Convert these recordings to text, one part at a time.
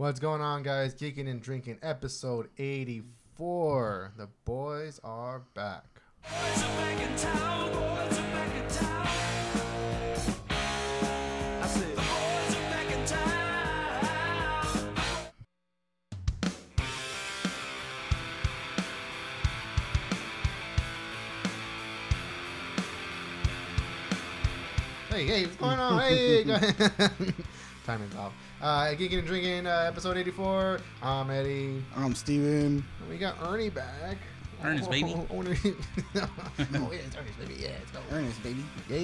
What's going on, guys? Geeking and Drinking, episode 84. The boys are back. Boys are back in town. Boys are back in town. I said, the boys are back. Hey, hey, what's going on? Hey, go Timing's off. Uh, Geeking and Drinking, uh, episode 84. I'm Eddie. I'm Stephen. We got Ernie back. Ernest, baby. oh, yeah, it's Ernest, baby. Yeah, let's go. Ernest, baby. Yeah,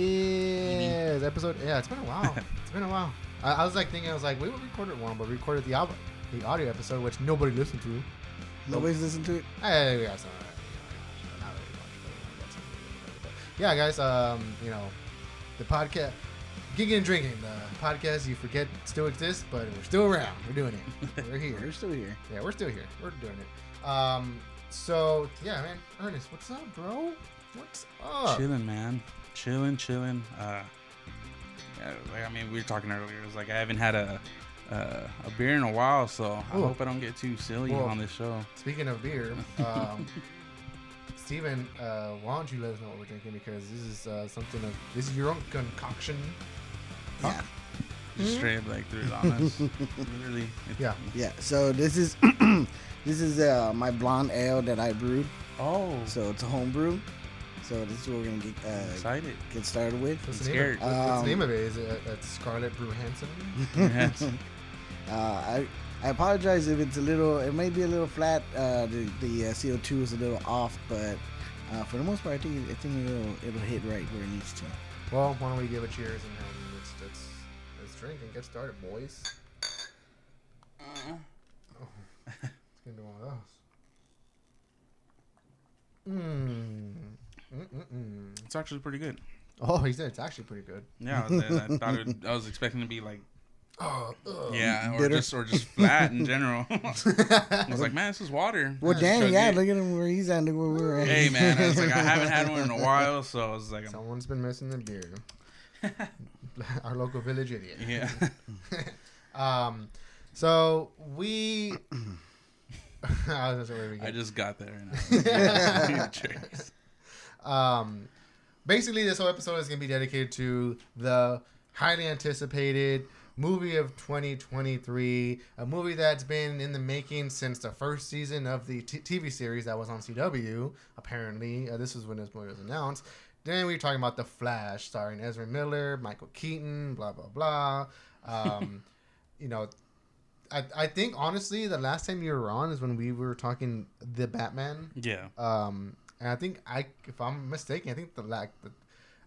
it's episode. Yeah, it's been a while. It's been a while. I, I was like thinking, I was like, we recorded one, but we recorded the album, the audio episode, which nobody listened to. Nobody's listened to it. Hey, we got some. you know, not really much, but, you know, we got some- but Yeah, guys. Um, you know, the podcast, geeking and drinking, the podcast you forget still exists, but we're still around. We're doing it. We're here. We're still here. Yeah, we're still here. We're doing it. Um, so yeah, man, Ernest, what's up, bro? What's up? chilling, man. Chilling, chilling. Uh, yeah, like I mean, we were talking earlier. It was like I haven't had a uh, a beer in a while, so I Ooh. hope I don't get too silly Well, on this show. Speaking of beer, um, Stephen, uh, why don't you let us know what we're drinking because this is uh, something of this is your own concoction. Yeah. Just straight up like threw it on us. Literally. It's, Yeah. Yeah. So this is this is uh, my blonde ale that I brewed. Oh, So it's a homebrew. So this is what we're gonna get uh, excited. get started with. What's I'm the name? Of, scared. what- what's the name Um, of it? Is it uh, it's Scarlet Brew Hansen? Yes. Uh, I I apologize if it's a little. It may be a little flat. Uh, the the uh, CO2 is a little off, but uh, for the most part, I think I think it'll it'll hit right where it needs to. Well, why don't we give a cheers and um, let's, let's let's drink and get started, boys. Oh, let's get into one of those. Mmm. Mm-mm-mm. it's actually pretty good. Oh, he said it's actually pretty good. Yeah, I, was, I thought it, I was expecting to be like Oh, ugh. yeah, or Bitter. just or just flat in general. I was like, man, this is water. Well, Just dang, yeah, look at him where he's at. Look where we're at. Hey man, I was like, I haven't had one in a while, so I was like, Someone's been missing the beer. Our local village idiot. yeah. Um, so we. I was just we I just got there. And Cheers. Um, basically, this whole episode is going to be dedicated to the highly anticipated movie of 2023, a movie that's been in the making since the first season of the t- TV series that was on CW. Apparently, uh, this was when this movie was announced. Then we were talking about The Flash, starring Ezra Miller, Michael Keaton, blah blah blah. Um, you know, I I think honestly, the last time you were on is when we were talking the Batman. Yeah. Um, and I think I, if I'm mistaken, I think the like the,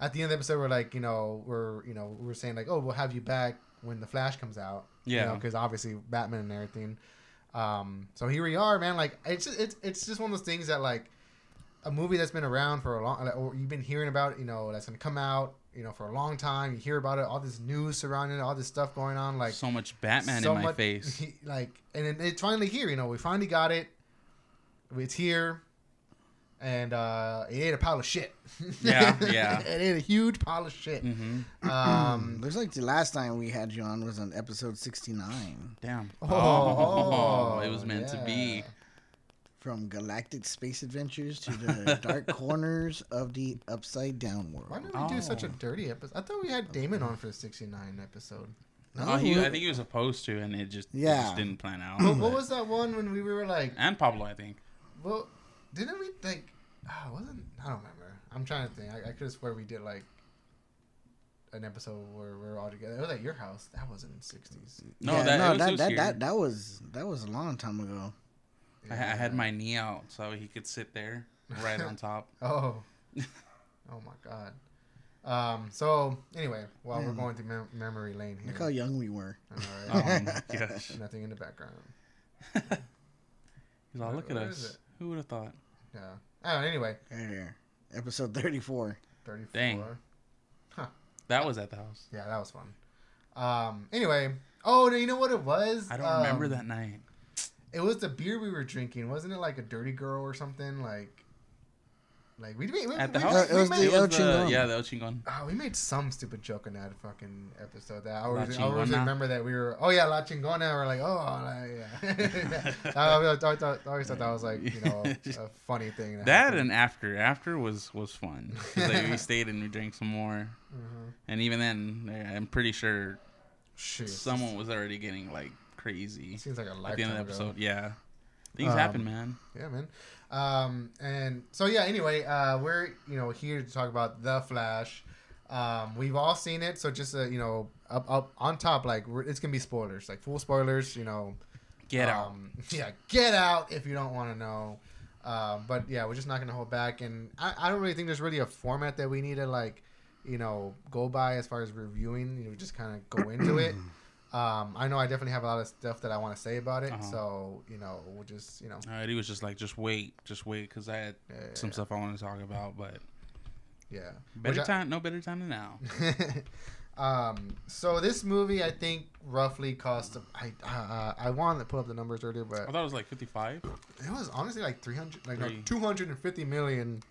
at the end of the episode, we're like, you know, we're you know we're saying like, oh, we'll have you back when the Flash comes out. Yeah. because obviously Batman and everything. Um, so here we are, man. Like it's just, it's it's just one of those things that like a movie that's been around for a long, like, or you've been hearing about, you know, that's gonna come out, you know, for a long time. You hear about it, all this news surrounding it, all this stuff going on, like so much Batman so in my much- face. like, and it, it's finally here. You know, we finally got it. It's here, and uh, it ate a pile of shit. Yeah, yeah. it ate a huge pile of shit. hmm Um, Looks like the last time we had you on was on episode 69 Damn. Oh, it was meant to be. Yeah. from Galactic Space Adventures to the dark corners of the Upside Down world. Why did we do such a Oh. dirty episode? I thought we had Damon on for the '69 episode. Oh, he, I think he was supposed to, and it just, it Yeah. just didn't plan out. What, what was that one when we were like, And Pablo, I think. well, didn't we like? Oh, wasn't I don't remember. I'm trying to think. I, I could have swear we did like an episode where we are all together. It was at your house. That was in the '60s. No, Yeah, that, no, it was, that, that, that that was that was a long time ago. I, I had my knee out so he could sit there right on top. Oh. oh my god. Um. So anyway, while we're Man. going through mem- memory lane here, Look how young we were. I know, Oh my gosh. nothing in the background. He's all, Where- look at where is us. it? Who would have thought? Yeah. Oh, anyway, Right. Episode 34. thirty-four. Dang. That was at the house. Yeah, that was fun. Um. Anyway. Oh, do you know what it was? I don't remember Um, that night. It was the beer we were drinking, wasn't it? Like a dirty girl or something. Like Like we we, we, At the we, house. Uh, it we was made, the El the- Chingon. Yeah, the El Chingon. oh, we made some stupid joke in that fucking episode. That I always, I always remember that we were. Oh yeah, La Chingona. We're like, oh like, yeah. I, I, I, thought- I always thought that was like you know a funny thing. That happened. and after, after was was fun. 'Cause, like, we stayed and we drank some more, Mhm. and even then, I'm pretty sure Shit, someone was already getting like crazy seems like a at the end of the ago. episode. Yeah, things Um, happen, man. Yeah, man. Um, and so yeah. Anyway, uh, we're you know here to talk about the Flash. Um, we've all seen it, so just uh, you know up up on top, like it's gonna be spoilers, like full spoilers. You know, Get out. um, Yeah, get out if you don't want to know. Um, but yeah, we're just not gonna hold back, and I, I don't really think there's really a format that we need to like, you know, go by as far as reviewing. You know, just kind of go into it. Um, I know I definitely have a lot of stuff that I want to say about it, Uh-huh. so you know, we'll just you know, All right, he was just like, just wait, just wait, because I had yeah, some stuff I wanted to talk about, but yeah. better Which I- time, no better time than now. um, so this movie, I think, roughly cost. I uh, I wanted to pull up the numbers earlier, but I thought it was like 55. it was honestly like three hundred, like no, two hundred and fifty million,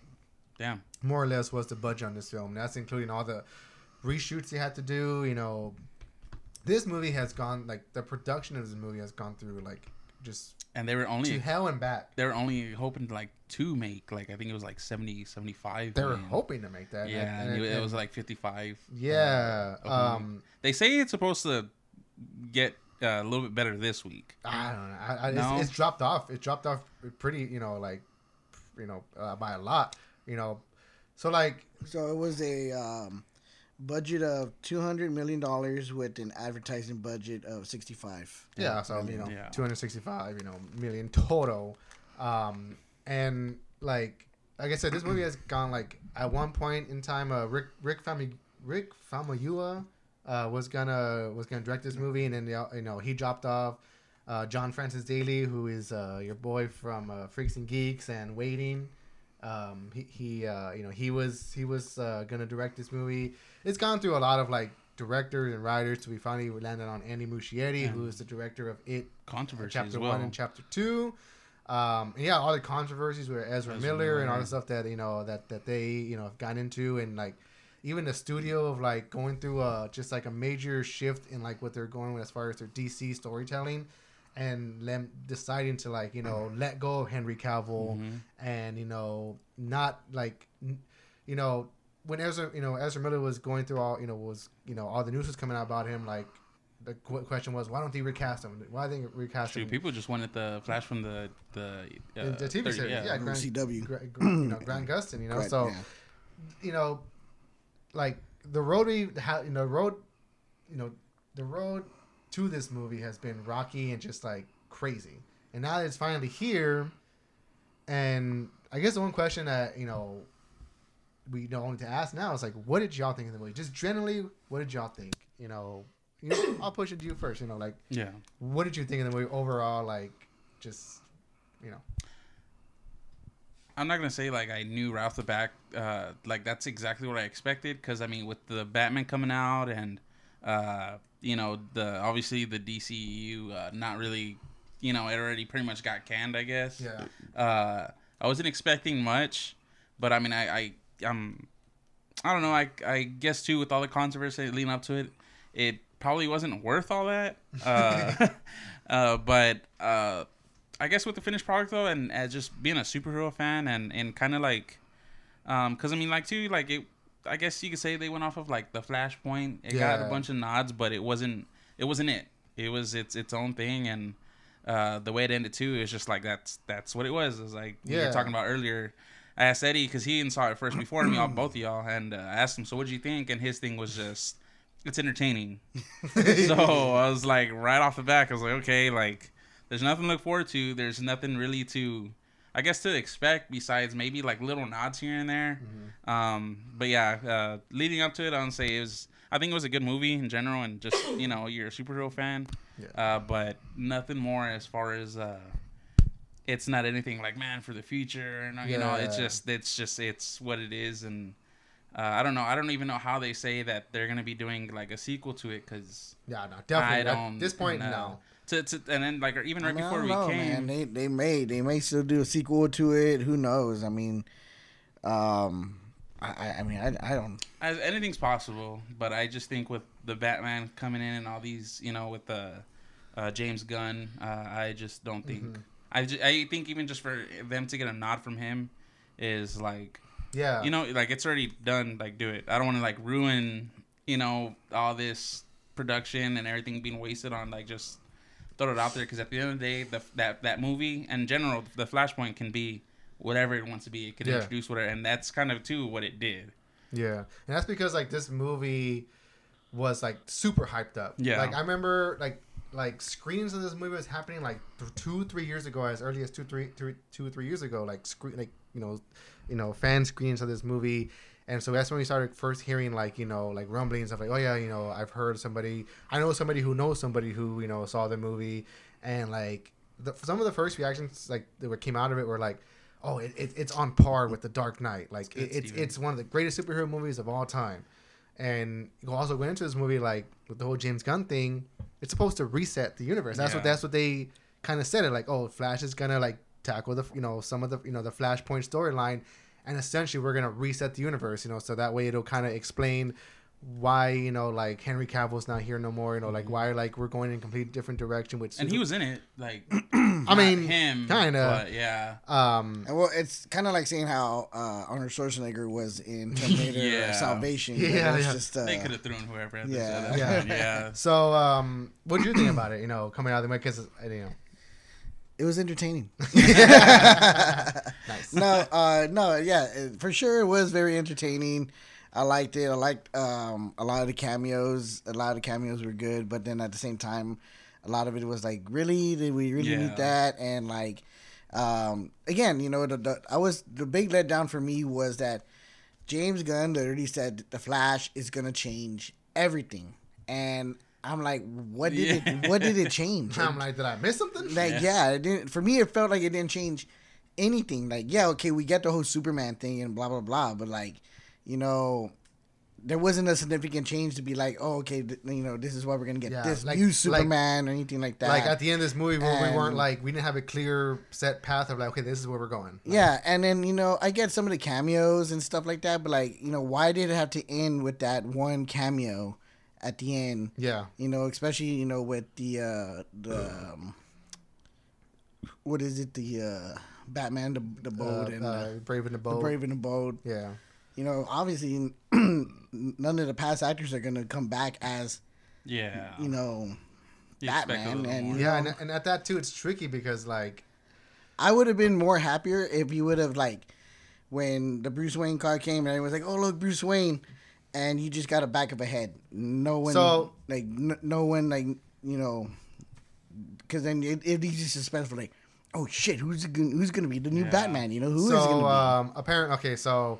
Damn. more or less, was the budget on this film. That's including all the reshoots they had to do. You know, this movie has gone like the production of this movie has gone through like just And they were only to only hell and back. they were only hoping like to make like I think it was like 70, 75. They were million. hoping to make that. Yeah, and, it, it was like 55. yeah. uh, um, They say it's supposed to get uh, a little bit better this week. I don't know. I, I, No? it's, it's dropped off. It dropped off pretty, you know, like, you know, uh, by a lot. You know, so like, So it was a um, budget of two hundred million dollars with an advertising budget of sixty-five. yeah. So you know, Yeah. two hundred sixty-five, you know, million total. Um, and like, like I said, this movie has gone like at one point in time, uh, Rick Rick Fami Rick Famuyiwa uh, was gonna was gonna direct this movie, and then you know he dropped off. Uh, John Francis Daly, who is uh, your boy from uh, Freaks and Geeks and Waiting, um, he, he uh, you know he was he was uh, gonna direct this movie. It's gone through a lot of like directors and writers. So we finally landed on Andy Muschietti, who is the director of It Controversy chapter as well. one and chapter two. Um, and yeah, all the controversies with Ezra, Ezra Miller, and all the stuff that you know that that they you know have gotten into, and like even the studio of like going through a just like a major shift in like what they're going with as far as their DC storytelling, and them deciding to like you know let go of Henry Cavill, Mhm. and you know not like you know when Ezra you know Ezra Miller was going through all you know was you know all the news was coming out about him like the qu- question was why don't they recast him why they recast Shoot, him people just wanted the Flash from the the, uh, the, the TV 30 series, yeah, From Grant, CW. Gra- Gra- you know, Grant Gustin, you know, Correct, so yeah. you know, like the road we ha- you know, road, you know, the road to this movie has been rocky and just like crazy, and now that it's finally here, and I guess the one question that you know we don't need to ask now is like, what did y'all think of the movie? Just generally, what did y'all think? You know, you know I'll push it to you first. You know, like, Yeah. what did you think of the movie overall? Like, just you know. I'm not gonna say like I knew right off the back, uh, like that's exactly what I expected. Because I mean, with the Batman coming out and uh, you know the obviously the DCU uh, not really, you know, it already pretty much got canned. I guess. Yeah. Uh, I wasn't expecting much, but I mean, I, I I'm, I don't know. I I guess too with all the controversy leading up to it, it probably wasn't worth all that. Uh, uh, but uh, I guess with the finished product though, and as just being a superhero fan and and kind of like, um, cause I mean like too like it. I guess you could say they went off of like the Flashpoint. It got a bunch of nods, but it wasn't. It wasn't it. It was its its own thing, and uh, the way it ended too is just like that's that's what it was. It was like we were talking about earlier. I asked Eddie because he didn't saw it first before me, all both of y'all, and uh, I asked him, "So what would you think?" And his thing was just, "It's entertaining." so I was like, right off the back, I was like, okay, like there's nothing to look forward to. There's nothing really to, I guess, to expect besides maybe like little nods here and there. Mm-hmm. Um, but yeah, uh, leading up to it, I would say it was. I think it was a good movie in general, and just you know, you're a superhero fan. Yeah. Uh, but nothing more as far as uh, it's not anything like man for the future. No, you know, it's just it's just it's what it is, and uh, I don't know. I don't even know how they say that they're gonna be doing like a sequel to it because Yeah, no, definitely. At this point, no. To, to and then like or even I right mean, I before we know, came, man. They they may they may still do a sequel to it. Who knows? I mean, Um, I, I- mean, I, I don't. As anything's possible, but I just think with the Batman coming in and all these, you know, with the uh, James Gunn, uh, I just don't think. Mm-hmm. I, ju- I think even just for them to get a nod from him is like, Yeah. you know, like it's already done. Like, do it. I don't want to like ruin, you know, all this production and everything being wasted on like just throw it out there because at the end of the day, the, that that movie in general, the Flashpoint can be whatever it wants to be. It can Yeah. introduce whatever, and that's kind of too what it did. Yeah, and that's because like this movie was like super hyped up. Yeah. like I remember like like screenings of this movie was happening like th- two three years ago, as early as two three two two three years ago. Like screen like you know you know fan screenings of this movie. And so that's when we started first hearing like you know like rumblings of like oh yeah you know I've heard somebody I know somebody who knows somebody who you know saw the movie and like the, some of the first reactions like that came out of it were like oh it, it, it's on par with the Dark Knight like good, it, it's it's one of the greatest superhero movies of all time and you also went into this movie like with the whole James Gunn thing. It's supposed to reset the universe. That's what that's what they kind of said it like. Oh, Flash is gonna like tackle the you know some of the you know the Flashpoint storyline, and essentially we're gonna reset the universe. You know, so that way it'll kind of explain why you know like Henry Cavill's not here no more. You know, like why like we're going in a complete different direction Which And he was in it, like I mean, him, kinda. yeah, um. And well, it's kind of like seeing how uh, Arnold Schwarzenegger was in Terminator Yeah. Salvation. Yeah, it yeah. just uh, they could have thrown whoever. At yeah. yeah, Yeah. yeah, yeah. So um, what do you think about it? You know, coming out of the way because you know. It was entertaining. Nice. no, uh, no, yeah, for sure it was very entertaining. I liked it. I liked um, a lot of the cameos. A lot of the cameos were good, but then at the same time, a lot of it was like, really, did we really Yeah. need that? And like, um, again, you know, the, the I was the big letdown for me was that James Gunn already said the Flash is gonna change everything, and I'm like, what did Yeah. it? What did it change? I'm like, did I miss something? like Yeah. yeah. it didn't for me it felt like it didn't change anything like yeah okay we get the whole superman thing and blah blah blah but like you know there wasn't a significant change to be like oh okay th- you know this is why we're gonna get Yeah, this like- new like- superman or anything like that Like at the end of this movie, where we weren't like we didn't have a clear set path of like, okay, this is where we're going. Like, yeah and then you know i get some of the cameos and stuff like that but like you know why did it have to end with that one cameo at the end. Yeah, you know especially you know with the uh the um, what is it? The uh batman the, the boat uh, and uh, uh, Brave in the the Boat. brave and the bold Yeah, you know, obviously none of the past actors are gonna come back as yeah. you know. You Batman and- You yeah, know- and, and at that too, it's tricky because like, I would have been more happier if you would have like when the Bruce Wayne car came and everyone was like, "Oh look, Bruce Wayne," and you just got a back of a head. No one, So- like n- no one, like you know, because then it, it'd be just suspenseful. Like, oh shit, who's gonna, who's gonna be the new Yeah. Batman? You know, who is it so gonna be? um, apparent. Okay, so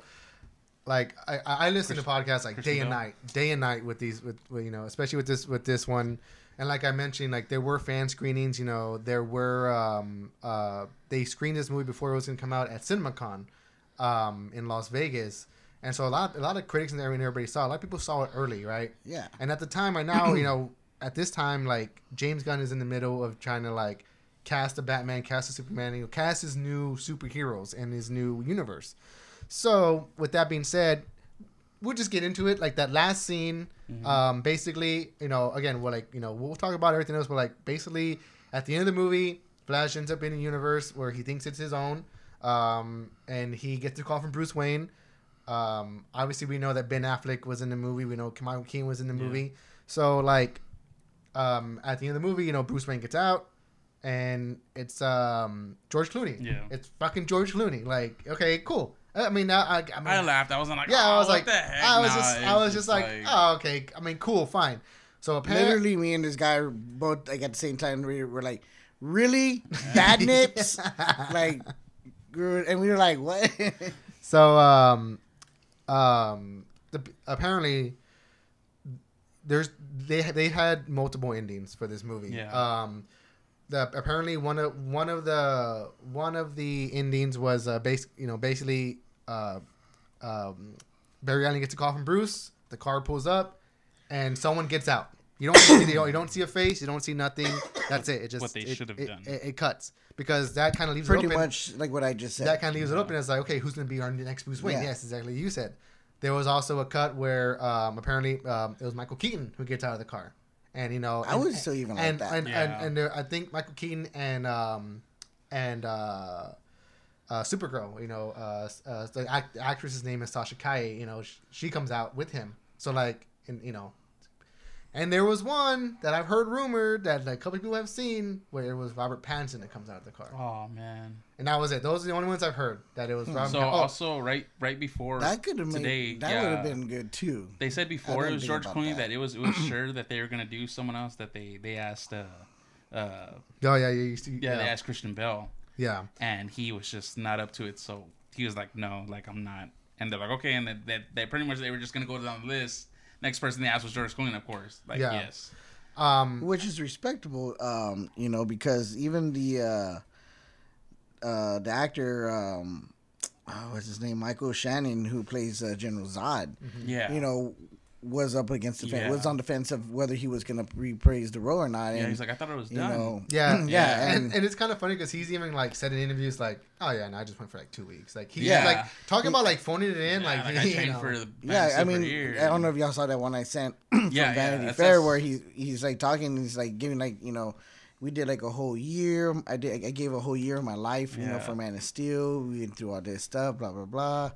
like I I I listen to podcasts like Christian day and Bale? night, day and night with these with, with you know, especially with this with this one. And like I mentioned, like there were fan screenings. You know, there were um uh they screened this movie before it was gonna come out at CinemaCon, um in Las Vegas. And so a lot a lot of critics and everybody saw. it. A lot of people saw it early, right? yeah, And at the time, right now, you know, at this time, like James Gunn is in the middle of trying to like cast a Batman, cast a Superman, you know, cast his new superheroes and his new universe. So, with that being said, we'll just get into it. Like that last scene, um, basically, you know, again, we're like, you know, we'll talk about everything else, but like basically, at the end of the movie, Flash ends up in a universe where he thinks it's his own, um, and he gets a call from Bruce Wayne. Um, obviously, we know that Ben Affleck was in the movie. We know Michael Keaton was in the Yeah. movie. So, like, um, at the end of the movie, you know, Bruce Wayne gets out, and it's um, George Clooney. Yeah. it's fucking George Clooney. Like, okay, cool. I mean, now I, I mean, I laughed. I wasn't like, yeah, oh, I was like, the heck? I was Nah, just, I was just like, oh, okay. I mean, cool, fine. So apparently, Literally, me and this guy were both like at the same time. We were like, "Really, bad nips?" like, and we were like, "What?" so um, um, the, apparently, there's they they had multiple endings for this movie. Yeah. Um, the apparently one of one of the one of the endings was uh, base you know basically uh, um, Barry Allen gets a call from Bruce. The car pulls up, and someone gets out. You don't see the, you don't see a face. You don't see nothing. That's it. It just What they should have it- done. It, it cuts because that kind of leaves Pretty it open. much like what I just said. that kind of leaves it open. It's like, okay, who's going to be our next Bruce Wayne? Yeah. Yes, exactly. You said there was also a cut where um, apparently um, it was Michael Keaton who gets out of the car, and you know, I and, would still even like and, that. And, Yeah. and and there, I think Michael Keaton and um and uh, uh, Supergirl, you know, uh, uh, the act- actress's name is Sasha Calle. You know, sh- she comes out with him. So like, and you know. And there was one that I've heard rumored that like, a couple people have seen where it was Robert Pattinson that comes out of the car. Oh man. And that was it. Those are the only ones I've heard that it was Robert. So Pat- oh, also right right before that could have made that yeah, would have been good too. They said before it was George Clooney that. that. it was it was sure that they were gonna do someone else that they they asked uh uh oh yeah, yeah, you see, yeah, yeah, they asked Christian Bale yeah. and he was just not up to it so he was like no like I'm not and they're like okay and that that they pretty much they were just gonna go down the list next person they asked was George Clooney of course. Like Yeah. yes. Um, which is respectable um you know because even the uh uh the actor um oh, what's his name? Michael shannon who plays uh, general zod. Yeah. You know was up against the fence was on the fence of whether he was gonna reprise the role or not yeah and he's like I thought it was you done know yeah, yeah, Yeah. And, and, and it's kind of funny because he's even like said in interviews like, oh yeah, no, I just went for like two weeks. Like he's Yeah. like talking about like phoning it in, Yeah, like, like I you trained know. for the yeah, I mean, years. I don't know if y'all saw that one I sent from Yeah, yeah, Vanity that's- Fair that's- where he he's like talking, he's like giving like you know, we did like a whole year. I did, I gave a whole year of my life, you know, for Man of Steel. We went through all this stuff, blah blah blah,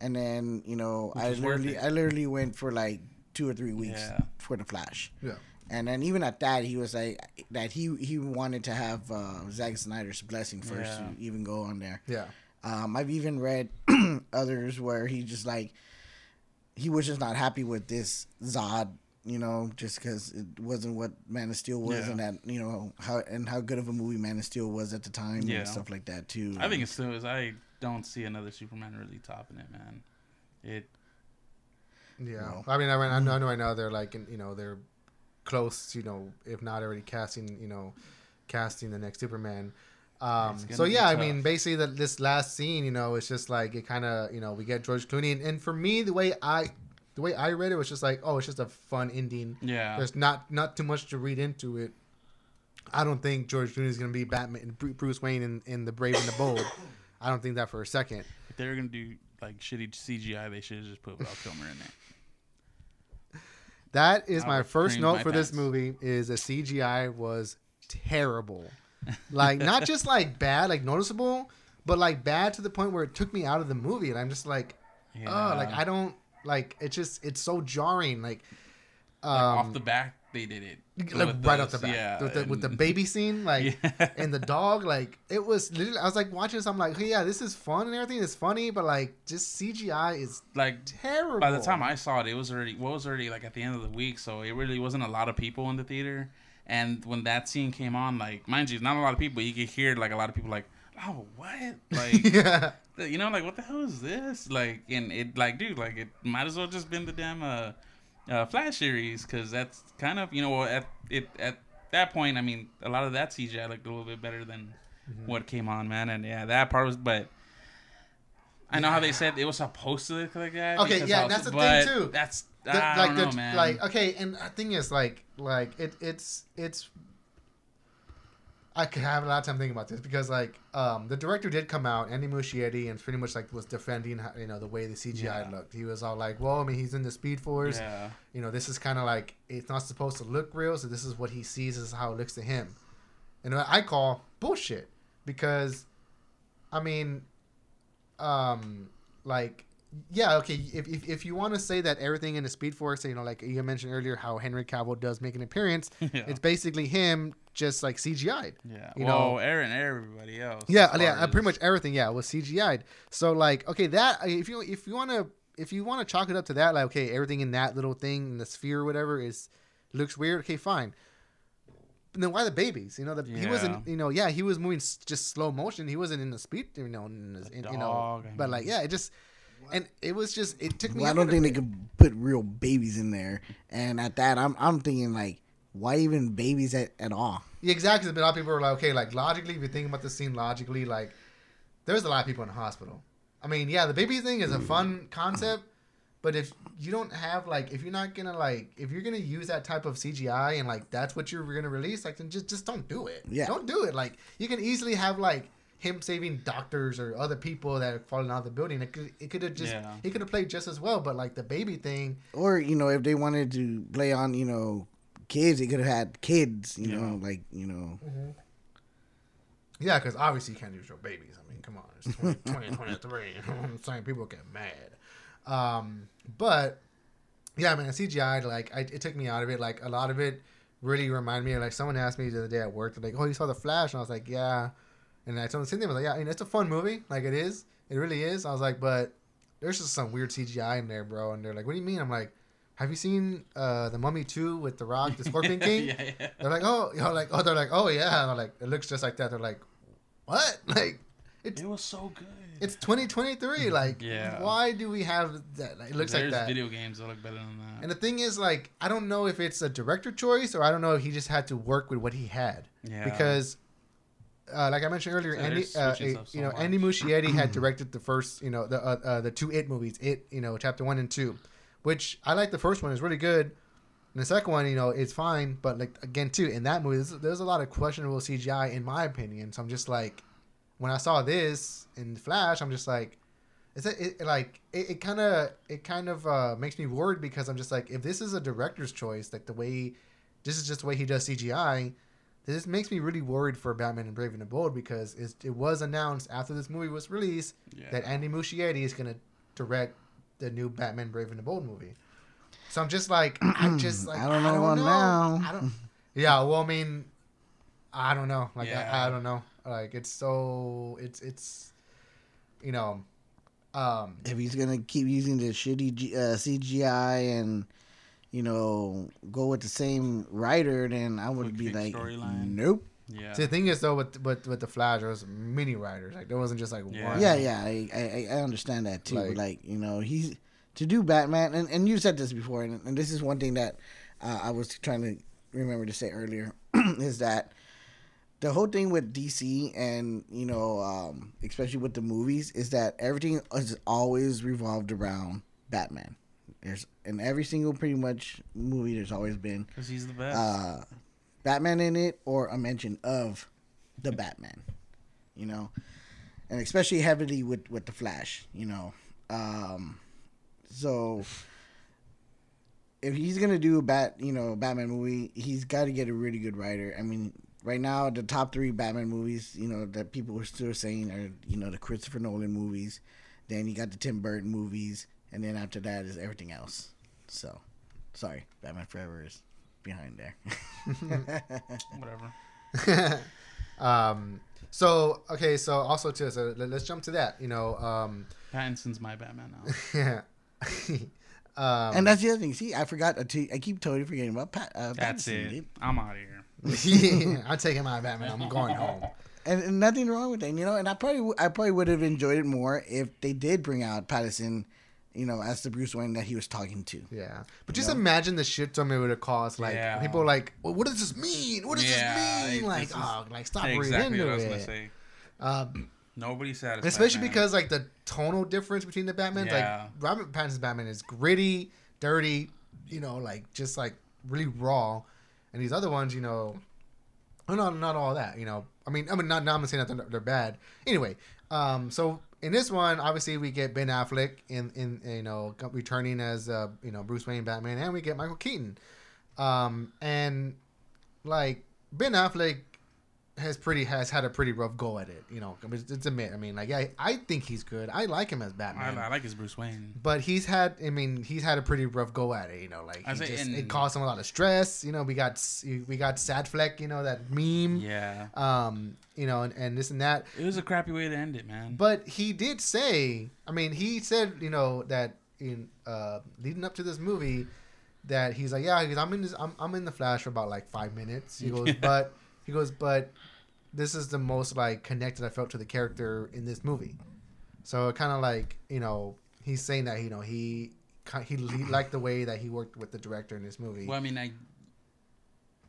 and then you know, Which I literally. I literally went for like two or three weeks Yeah. for the Flash. Yeah. And then even at that, he was like that he he wanted to have uh, Zack Snyder's blessing first Yeah. to even go on there. Yeah. Um, I've even read others where he just like he was just not happy with this Zod, you know, just because it wasn't what Man of Steel was, Yeah. and that you know how and how good of a movie Man of Steel was at the time Yeah. and stuff like that too. I think it still is I don't see another Superman really topping it man it Yeah. No. I mean, I, mean, I know, I know right now they're like, you know, they're close, you know, if not already casting, you know, casting the next Superman. Um, so yeah, I mean, basically that this last scene, you know, it's just like it kind of, you know, we get George Clooney, and, and for me, the way I, the way I read it was just like, oh, it's just a fun ending. yeah There's not not too much to read into it. I don't think George Clooney is gonna be Batman, Bru- Bruce Wayne in, in the Brave and the Bold. I don't think that for a second. if they were gonna do like shitty CGI they should have just put Val Kilmer in there That is my first note my for this movie is the CGI was terrible. like not just like bad, like noticeable, but like bad to the point where it took me out of the movie and I'm just like, oh, like I don't like it's just it's so jarring like um Like, off the back they did it like right the- off the bat yeah, with, the, with the baby scene like Yeah. and the dog like it was literally I was like watching this I'm like hey, yeah this is fun and everything it's funny but like just CGI is like terrible by the time I saw it, it was already what was already like at the end of the week, so it really wasn't a lot of people in the theater. And when that scene came on, like mind you, not a lot of people. You could hear like a lot of people like, "Oh, what?" Like yeah you know, like what the hell is this? Like, and it like, dude, like it might as well just been the damn uh, uh Flash series because that's kind of you know at it at that point. I mean, a lot of that CGI looked a little bit better than Mm-hmm. what came on, man. And yeah, that part was, but. I know how they said it was supposed to look like that. Okay, yeah, how- that's the thing, too. That's The- I like don't the know, man. like okay, and the thing is like like it it's it's. I could have a lot of time thinking about this because like um the director did come out Andy Muschietti and pretty much like was defending you know the way the CGI Yeah. looked. He was all like, "Well, I mean, he's in the Speed Force. yeah, You know, this is kind of like it's not supposed to look real, so this is what he sees. This is how it looks to him." And I call bullshit because, I mean, um, like yeah, okay. If, if, if you want to say that everything in the Speed Force, you know, like you mentioned earlier, how Henry Cavill does make an appearance, Yeah. it's basically him just like CGI'd. yeah. you well, know- Aaron, everybody else. Yeah, yeah, uh, pretty much everything. Yeah, was CGI'd. So like, okay, that if you if you want to if you want to chalk it up to that, like, okay, everything in that little thing in the sphere or whatever is looks weird. Okay, fine. But then why the babies? You know, the, he wasn't. You know, yeah, he was moving s- just slow motion. He wasn't in the speed. You know, in, the- in, you know. But like, yeah, it just and it was just it took me. Well, I don't think they could put real babies in there, and at that, I'm I'm thinking like, why even babies at, at all? Yeah, exactly. But a lot of people were like, okay, like logically, if you think about the scene logically, like there's a lot of people in the hospital. I mean, yeah, the baby thing is a mm. fun concept, But if you don't have like, if you're not gonna like, if you're gonna use that type of CGI and like that's what you're gonna release, like then just just don't do it. Yeah. don't do it. Like you can easily have like him saving doctors or other people that are falling out of the building. It could it could have just Yeah. he could have played just as well. But like the baby thing, Or you know, if they wanted to play on, you know, kids, they could have had kids. You know, like you know, yeah, because obviously you can't use your babies. I mean, come on, it's 20, 2023. I'm saying people get mad. Um, but yeah, man, CGI like I, it took me out of it. Like a lot of it really reminded me of like someone asked me the other day at work, like, "Oh, you saw the Flash?" And I was like, "Yeah." And I told them the same thing. I was like, "Yeah, I mean, it's a fun movie. Like it is. It really is." I was like, "But there's just some weird CGI in there, bro." And they're like, "What do you mean?" I'm like, "Have you seen uh, the Mummy 2 with the Rock, the Scorpion King?" yeah, yeah. They're like, "Oh, you know, like oh, they're like, oh yeah." And I'm like, "It looks just like that." They're like, "What?" Like It was so good. it's 2023. Like, Yeah. why do we have that? Like, it looks There's like that. video games that look better than that. And the thing is, like, I don't know if it's a director choice or I don't know if he just had to work with what he had. Yeah. Because, uh, like I mentioned earlier, Andy, uh, so you know, much. Andy Muschietti had directed the first, you know, the uh, uh, the two It movies, It, you know, chapter one and two, which I like. The first one is really good. And the second one, you know, it's fine, but like again, too, in that movie, there's, there's a lot of questionable CGI in my opinion. So I'm just like, when I saw this in Flash, I'm just like, it's a, it, like it, it kind of it kind of uh, makes me worried because I'm just like, if this is a director's choice, like the way this is just the way he does CGI, this makes me really worried for Batman and Brave and the Bold because it's, it was announced after this movie was released Yeah. that Andy Muschietti is gonna direct the new Batman Brave and the Bold movie. So I'm just like, I'm just like, I don't know about now. I don't. Yeah, well, I mean, I don't know. Like, I, I don't know. Like, it's so it's it's, you know, um, if he's gonna keep using the shitty G, uh, CGI and you know go with the same writer, then I would Quick be like, storyline. nope. yeah. See, the thing is though, with with with the Flash, there was many writers. Like, there wasn't just like Yeah. one. Yeah, yeah, I, I, I understand that too. Like- Like, you know, he's to do Batman, and, and you said this before, and, and this is one thing that uh, I was trying to remember to say earlier is that the whole thing with DC and you know, um, especially with the movies, is that everything is always revolved around Batman. There's in every single pretty much movie, there's always been Because he's the best. uh, Batman in it or a mention of the Batman, you know, and especially heavily with with the Flash, you know. Um, so if he's gonna do a bat, you know, Batman movie, he's got to get a really good writer. I mean, right now the top three Batman movies, you know, that people are still saying are you know the Christopher Nolan movies. Then you got the Tim Burton movies, and then after that is everything else. So, sorry, Batman Forever is behind there. Whatever. um. So okay. So also too. So let, us jump to that. You know. Um. Pattinson's my Batman now. Yeah. um, and that's the other thing. See, I forgot. To, I keep totally forgetting about Pat. Uh, That's Pattinson, it. dude. I'm out of here. yeah, I'm taking my Batman. I'm going home. And, and nothing wrong with that, you know. And I probably, w- I probably would have enjoyed it more if they did bring out Patterson, you know, as the Bruce Wayne that he was talking to. Yeah, but just know? imagine the shitstorm it would have caused. Like Yeah. people are like, well, what does this mean? What does Yeah, this mean? like, Like, this oh, like stop exactly reading what I was into gonna it. say. Um, Nobody's satisfied. especially man. because like the tonal difference between the Batmans. Yeah. Like Robert Pattinson's Batman is gritty, dirty, you know, like just like really raw, and these other ones, you know, well, not not all that. You know, I mean, I mean, not, not I'm not saying that they're, they're bad. Anyway, um, so in this one, obviously we get Ben Affleck in in you know returning as uh, you know Bruce Wayne Batman, and we get Michael Keaton, um, and like Ben Affleck has pretty has had a pretty rough go at it. You know, it's, it's admit. I mean, like I I think he's good. I like him as Batman. I like his Bruce Wayne. but he's had, I mean, he's had a pretty rough go at it. You know, like just, it caused him a lot of stress. You know, we got we got Sad Fleck. You know that meme. Yeah. Um, you know, and, and this and that. It was a crappy way to end it, man. But he did say, I mean, he said, you know, that in uh, leading up to this movie, that he's like, yeah, he's, I'm in this, I'm, I'm in the Flash for about like five minutes. He goes, but he goes, but this is the most like connected I felt to the character in this movie. So kind of like, you know, he's saying that you know he he, liked the way that he worked with the director in this movie. well, I mean, I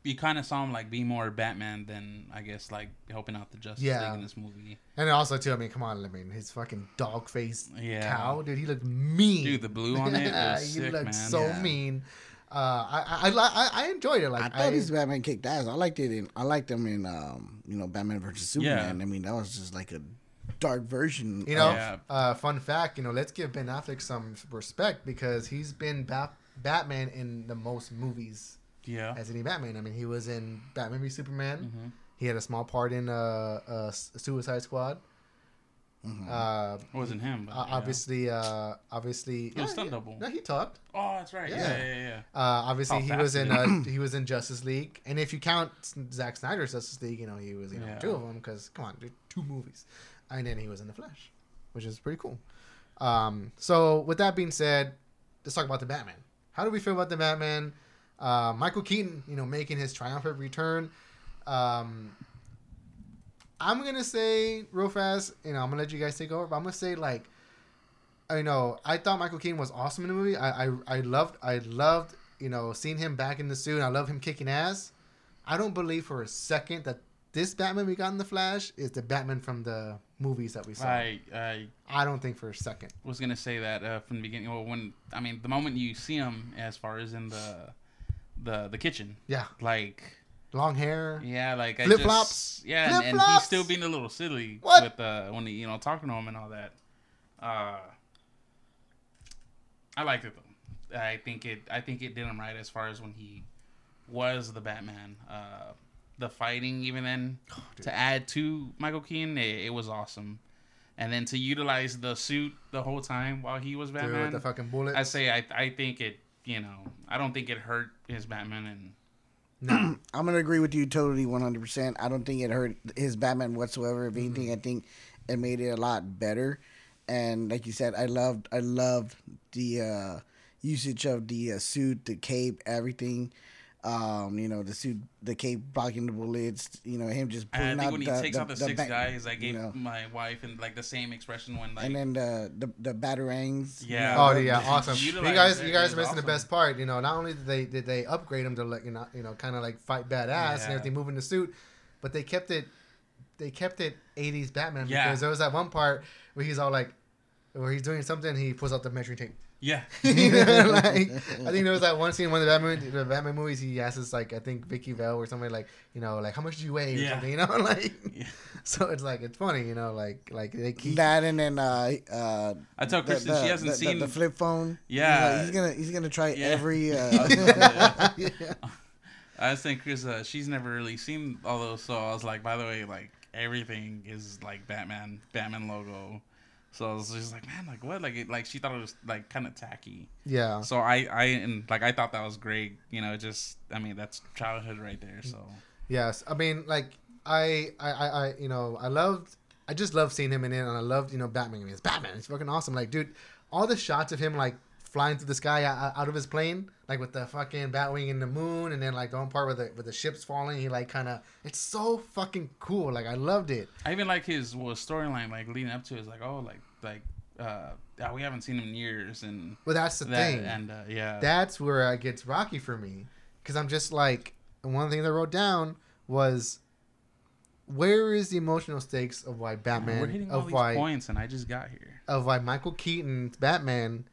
you kind of saw him like be more Batman than I guess like helping out the Justice Yeah. League in this movie. And also too, I mean, come on, I mean, his fucking dog face Yeah. cow, dude, he looked mean. Dude, the blue on it was he sick, looked man. so Yeah. mean. Uh, I, I, I, I, I enjoyed it. Like, I thought his Batman kicked ass. I liked it in I liked him in um, you know, Batman versus Superman. I mean, that was just like a dark version. You know, Yeah. uh, fun fact, you know, let's give Ben Affleck some respect because he's been Bat- Batman in the most movies Yeah. as any Batman. I mean, he was in Batman v Superman. Mm-hmm. He had a small part in uh, uh, Suicide Squad. Uh, It wasn't him, but uh, yeah. obviously, uh, obviously, He was stunt double. No, he talked. Oh, that's right. Yeah, Yeah. yeah, yeah. yeah. Uh, obviously, How he was in he uh, he was in Justice League, and if you count Zack Snyder's Justice League, you know he was you know Yeah. two of them because come on, dude, two movies, and then he was in the Flash, which is pretty cool. Um, so with that being said, let's talk about the Batman. How do we feel about the Batman? Uh, Michael Keaton, you know, making his triumphant return. Um, I'm gonna say real fast, you know, I'm gonna let you guys take over, but I'm gonna say like, I know I thought Michael Keaton was awesome in the movie. I I, I loved I loved you know seeing him back in the suit. I love him kicking ass. I don't believe for a second that this Batman we got in the Flash is the Batman from the movies that we saw. I I I don't think for a second. was gonna say that uh, from the beginning. Well, when I mean the moment you see him, as far as in the the the kitchen, Yeah, like long hair. yeah, like I Flip-flops? just- yeah, and, and he's still being a little silly What? with uh when he you know talking to him and all that. Uh, I liked it though. I think it I think it did him right as far as when he was the Batman. Uh, the fighting even then Oh, to add to Michael Keaton, it, it was awesome. And then to utilize the suit the whole time while he was Dude, Batman, the fucking bullet. I say I I think it you know I don't think it hurt his Batman and no. I'm gonna agree with you totally 100. percent I don't think it hurt his Batman whatsoever. If anything, I think it made it a lot better. And like you said, I loved I loved the uh, usage of the uh, suit, the cape, everything. Um, you know, the suit, the cape blocking the bullets. You know, him just And I think out when he the, takes the, out the, the six back- guys, I gave you know. my wife and like the same expression when like and then the the, the batarangs. you Yeah. know, Oh yeah, awesome! You guys, it, you guys it are was missing the best part. You know, not only did they did they upgrade him to like you know you know kind of like fight badass and Yeah. everything, moving the suit, but they kept it, they kept it '80s Batman Yeah. because there was that one part where he's all like, where he's doing something, he pulls out the measuring tape. Yeah like, I think there was that one scene in one of the Batman, the Batman movies. He asks like I think Vicki Vale or somebody like you know like how much do you weigh or Yeah. something, you know like. Yeah. So it's like it's funny, you know, like like they keep that and then uh uh I tell the- Kristen the- she hasn't the, the- seen the, flip phone. Yeah. he's, like, he's gonna he's gonna try Yeah. every. I Uh, yeah. I was saying Chris uh, she's never really seen all those so I was like by the way like everything is like Batman Batman logo so I was just like man like what like it, like she thought it was like kind of tacky yeah. so I I and like I thought that was great you know just I mean that's childhood right there so Yes, I mean, like I, I, I, I, you know, I loved, I just loved seeing him in it, and I loved, you know, Batman. I mean, it's Batman. It's fucking awesome. Like, dude, all the shots of him like flying through the sky out of his plane, like with the fucking Batwing in the moon, and then like the one part where the with the ships falling, he like kind of, it's so fucking cool. Like, I loved it. I even like his well, storyline like leading up to it is like oh like like uh yeah, we haven't seen him in years and well that's the that thing. and uh, yeah that's where it gets rocky for me because I'm just like one thing things I wrote down was where is the emotional stakes of why Batman we're hitting all of why points and I just got here of why Michael Keaton's Batman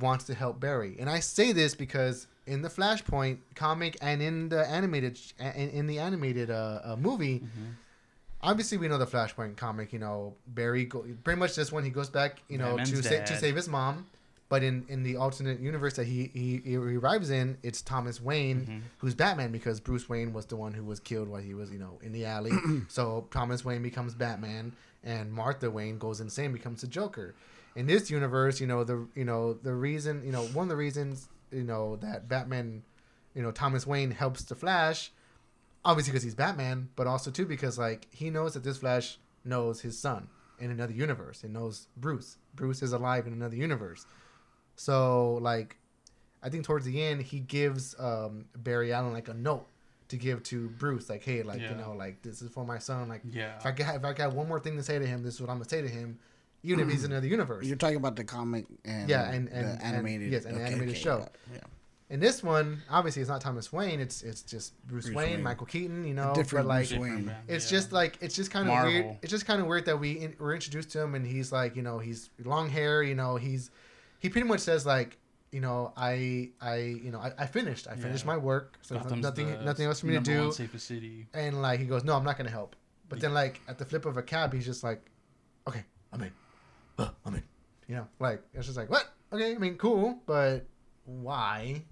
wants to help Barry and I say this because in the Flashpoint comic and in the animated in, in the animated uh, uh, movie. Mm-hmm. Obviously, we know the Flashpoint comic. You know, Barry go, pretty much this one he goes back. You know, Batman's to sa- to save his mom. But in, in the alternate universe that he, he, he arrives in, it's Thomas Wayne Mm-hmm. who's Batman because Bruce Wayne was the one who was killed while he was, you know, in the alley. so Thomas Wayne becomes Batman and Martha Wayne goes insane, becomes the Joker. In this universe, you know, the you know, the reason, you know, one of the reasons, you know, that Batman, you know, Thomas Wayne helps the Flash, obviously because he's Batman, but also too because like he knows that this Flash knows his son in another universe. It knows Bruce. Bruce is alive in another universe. So like, I think towards the end he gives um, Barry Allen like a note to give to Bruce, like, hey, like you know, like this is for my son. Like, Yeah. if I got if I got one more thing to say to him, this is what I'm gonna say to him, even if he's another universe. You're talking about the comic and Yeah, and- and- the and- animated. yes, and the animated show. Yeah. in this one, obviously it's not Thomas Wayne. It's it's just Bruce, Bruce Wayne, Wayne. Michael Keaton. You know, different but like Bruce Wayne. it's Yeah. just like it's just kind of Marvel. weird. It's just kind of weird that we in, we're introduced to him and he's like you know he's long hair. You know he's he pretty much says like you know I I you know I, I finished I finished Yeah. my work so Gotham's nothing the nothing else for me to do. one safest city. And like he goes no I'm not gonna help. But then like at the flip of a cab he's just like okay I'm in. Uh, I'm in. You know like it's just like what okay I mean cool but why?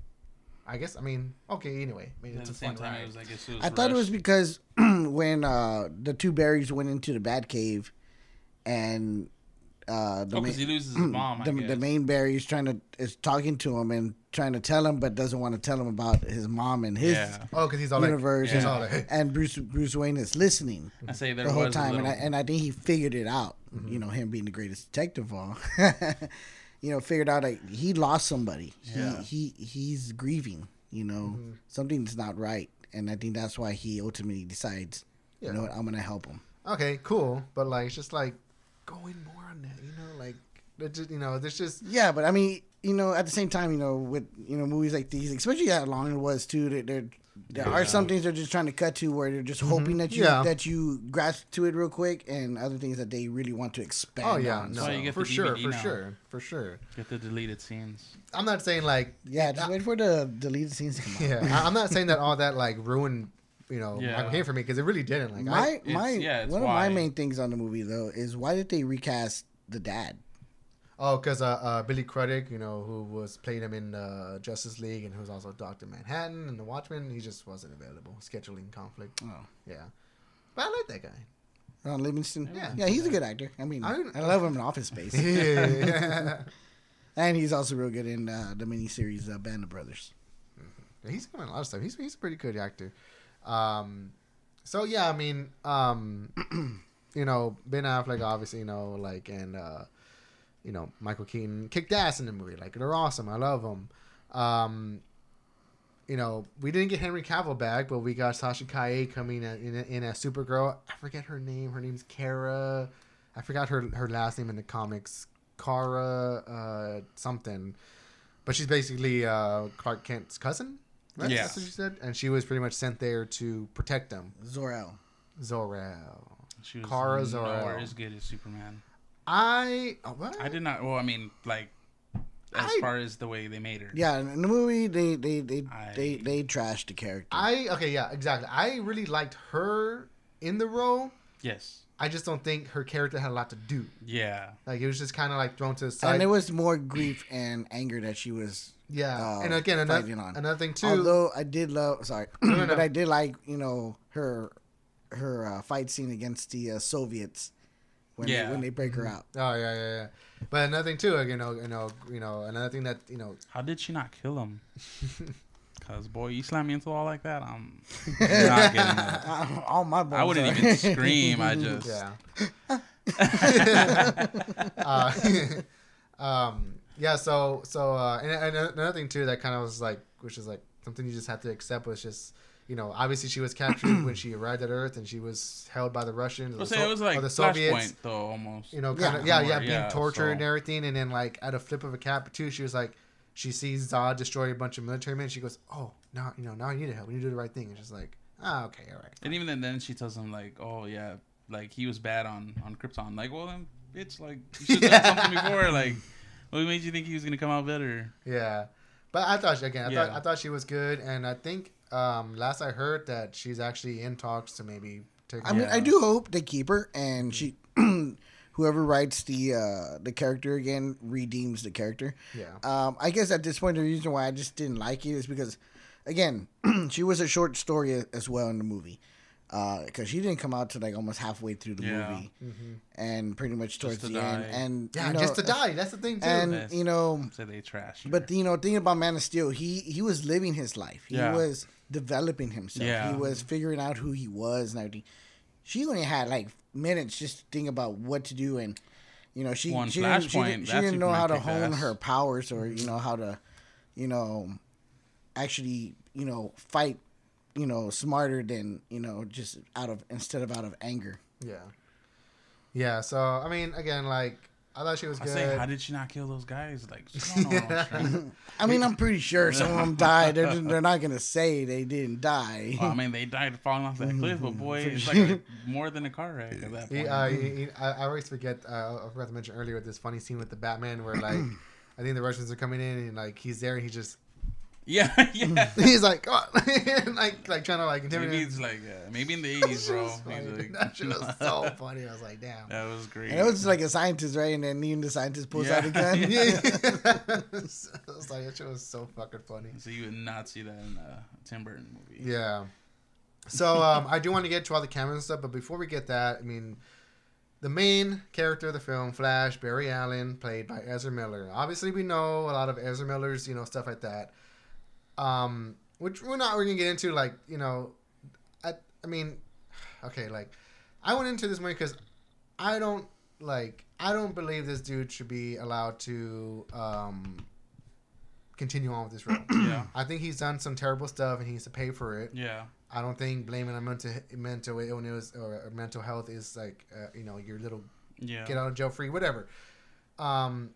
I guess I mean okay anyway I mean it's a fun time, ride. it was I guess it was I thought it was because when uh, the two Barrys went into the Batcave, and uh, the Oh, main, because he loses his mom. I the, guess. the main berry is trying to is talking to him and trying to tell him, but doesn't want to tell him about his mom and his Yeah. Oh, because he's all like, universe. he's Yeah. all like. And Bruce Bruce Wayne is listening I say there the whole was a time, and I, and I think he figured it out. Mm-hmm. You know, him being the greatest detective of all. you know, figured out that he lost somebody. Yeah. He he he's grieving. You know, Mm-hmm. something's not right, and I think that's why he ultimately decides. You know what? I'm gonna help him. okay, cool, but like it's just like going more on that, you know, like it just you know, there's just Yeah, but I mean, you know, at the same time, you know, with you know movies like these, especially how long it was too, there there, there are Yeah. some things they're just trying to cut to where they're just hoping that you Mm-hmm. Yeah. that you grasp to it real quick, and other things that they really want to expand. oh yeah, on. no, why you get for sure, for now. sure, for sure. Get the deleted scenes. I'm not saying like yeah. Just wait for the deleted scenes to come out. yeah, I- I'm not saying that all that like ruined you know Yeah. Michael Caine for me because it really didn't. Like I, my It's- my yeah, it's one of my main things on the movie though is why did they recast the dad? oh, because uh, uh, Billy Crudup, you know, who was playing him in uh, Justice League and who's also Doctor Manhattan and the Watchmen, he just wasn't available. Scheduling conflict. Oh. Yeah, but I like that guy. Ron Livingston. Yeah. yeah, he's a good actor. I mean, I- I, love him in Office Space, yeah. and he's also real good in uh, the miniseries uh, Band of Brothers. He's done a lot of stuff. He's he's a pretty good actor. Um, so yeah, I mean, um, you know, Ben Affleck, obviously, you know, like, and uh, you know, Michael Keaton kicked ass in the movie. Like, they're awesome. I love them. Um, you know, we didn't get Henry Cavill back, but we got Sasha Calle coming in, in, in Supergirl. I forget her name. Her name's Kara. I forgot her her last name in the comics. Kara uh, something. But she's basically uh, Clark Kent's cousin. Right? Yeah. That's what she said. And she was pretty much sent there to protect them. Zor-El. Zor-El. She was Kara Zor-El. nowhere as good as Superman. I oh, what? I did not. Well, I mean, like as I- far as the way they made her. Yeah, in the movie they they they I- they, they trashed the character. I okay, yeah, exactly. I really liked her in the role. Yes. I just don't think her character had a lot to do. Yeah. Like it was just kind of like thrown to the side. and it was more grief and anger that she was. Yeah, uh, and again, another, on. another thing too. Although I did love, sorry, No, no, but no. I did like you know her her uh, fight scene against the uh, Soviets when Yeah. they, when they break her out. oh yeah, yeah, yeah. But another thing too, you know, you know, you know, another thing that you know, How did she not kill him? Cause boy, you slam me into the wall like that, I'm not getting that. All my bones I wouldn't are- even scream. I just yeah. uh, um, yeah. So, so, uh, and, and another thing too that kind of was like, which is like something you just have to accept was just. You know, obviously she was captured when she arrived at Earth, and she was held by the Russians. or I'll the So- it was like or the Soviets. Flashpoint though, almost. you know, Yeah. kind of, yeah, yeah, Somewhere, being yeah, tortured so- and everything, and then like at a flip of a cap too, she was like, she sees Zod destroy a bunch of military men. She goes, "Oh, now you know, now I need to help. We need to do the right thing." And she's like, "Ah, okay, all right." And even then, then she tells him like, "Oh yeah, like he was bad on on Krypton." Like, well then, bitch, like you should have done something before. Like, what made you think he was gonna come out better? Yeah, but I thought she, again, I thought Yeah. I thought she was good, and I think um, last I heard that she's actually in talks to maybe take. I mean, Yeah. I do hope they keep her, and she, whoever writes the uh, the character again, redeems the character. yeah, Um, I guess at this point, the reason why I just didn't like it is because, again, she was a short story as well in the movie. Uh, because she didn't come out to like almost halfway through the Yeah. movie, mm-hmm. and pretty much towards to the end, and yeah, you know, just to die. That's the thing too. and Yes. you know, So they trash. but you know, thinking about Man of Steel, he he was living his life. He Yeah. was developing himself. Yeah. He was figuring out who he was and everything. She only had like minutes just to think about what to do, and you know, she Well, in she, didn't, she, didn't, she didn't know how to hone kicked her powers or you know how to, you know, actually you know fight, you know, smarter than you know just out of instead of out of anger. yeah, yeah. So I mean, again, like I thought she was I good. say, how did she not kill those guys? Like, she don't know strength. I mean, I'm pretty sure some of them died. They're, they're not gonna say they didn't die. Well, I mean, they died falling off that cliff, but boy, it's like a, more than a car wreck at that He, point. uh, he, he, I, I always forget. Uh, I forgot to mention earlier this funny scene with the Batman where like I think the Russians are coming in and like he's there and he just yeah, yeah. he's like oh, like like trying to like Maybe intimidate. it's like uh, maybe in the eighties, shit bro. was like, that shit was so funny. I was like, damn. That was great. And it was like a scientist, right? And then even the scientist pulls out a Yeah. gun. Yeah, I was like, that shit was so fucking funny. so you would not see that in a Tim Burton movie. Yeah. So um, I do want to get to all the cameras and stuff, but before we get that, I mean, the main character of the film, Flash, Barry Allen, played by Ezra Miller. Obviously, we know a lot of Ezra Miller's, you know, stuff like that. Um, which we're not really gonna get into, like, you know, I, I mean, okay, like, I went into this movie because I don't like, I don't believe this dude should be allowed to um, continue on with this role. Yeah. I think he's done some terrible stuff and he needs to pay for it. Yeah. I don't think blaming on mental mental illness or, or mental health is like uh, you know your little Yeah. get out of jail free whatever. Um,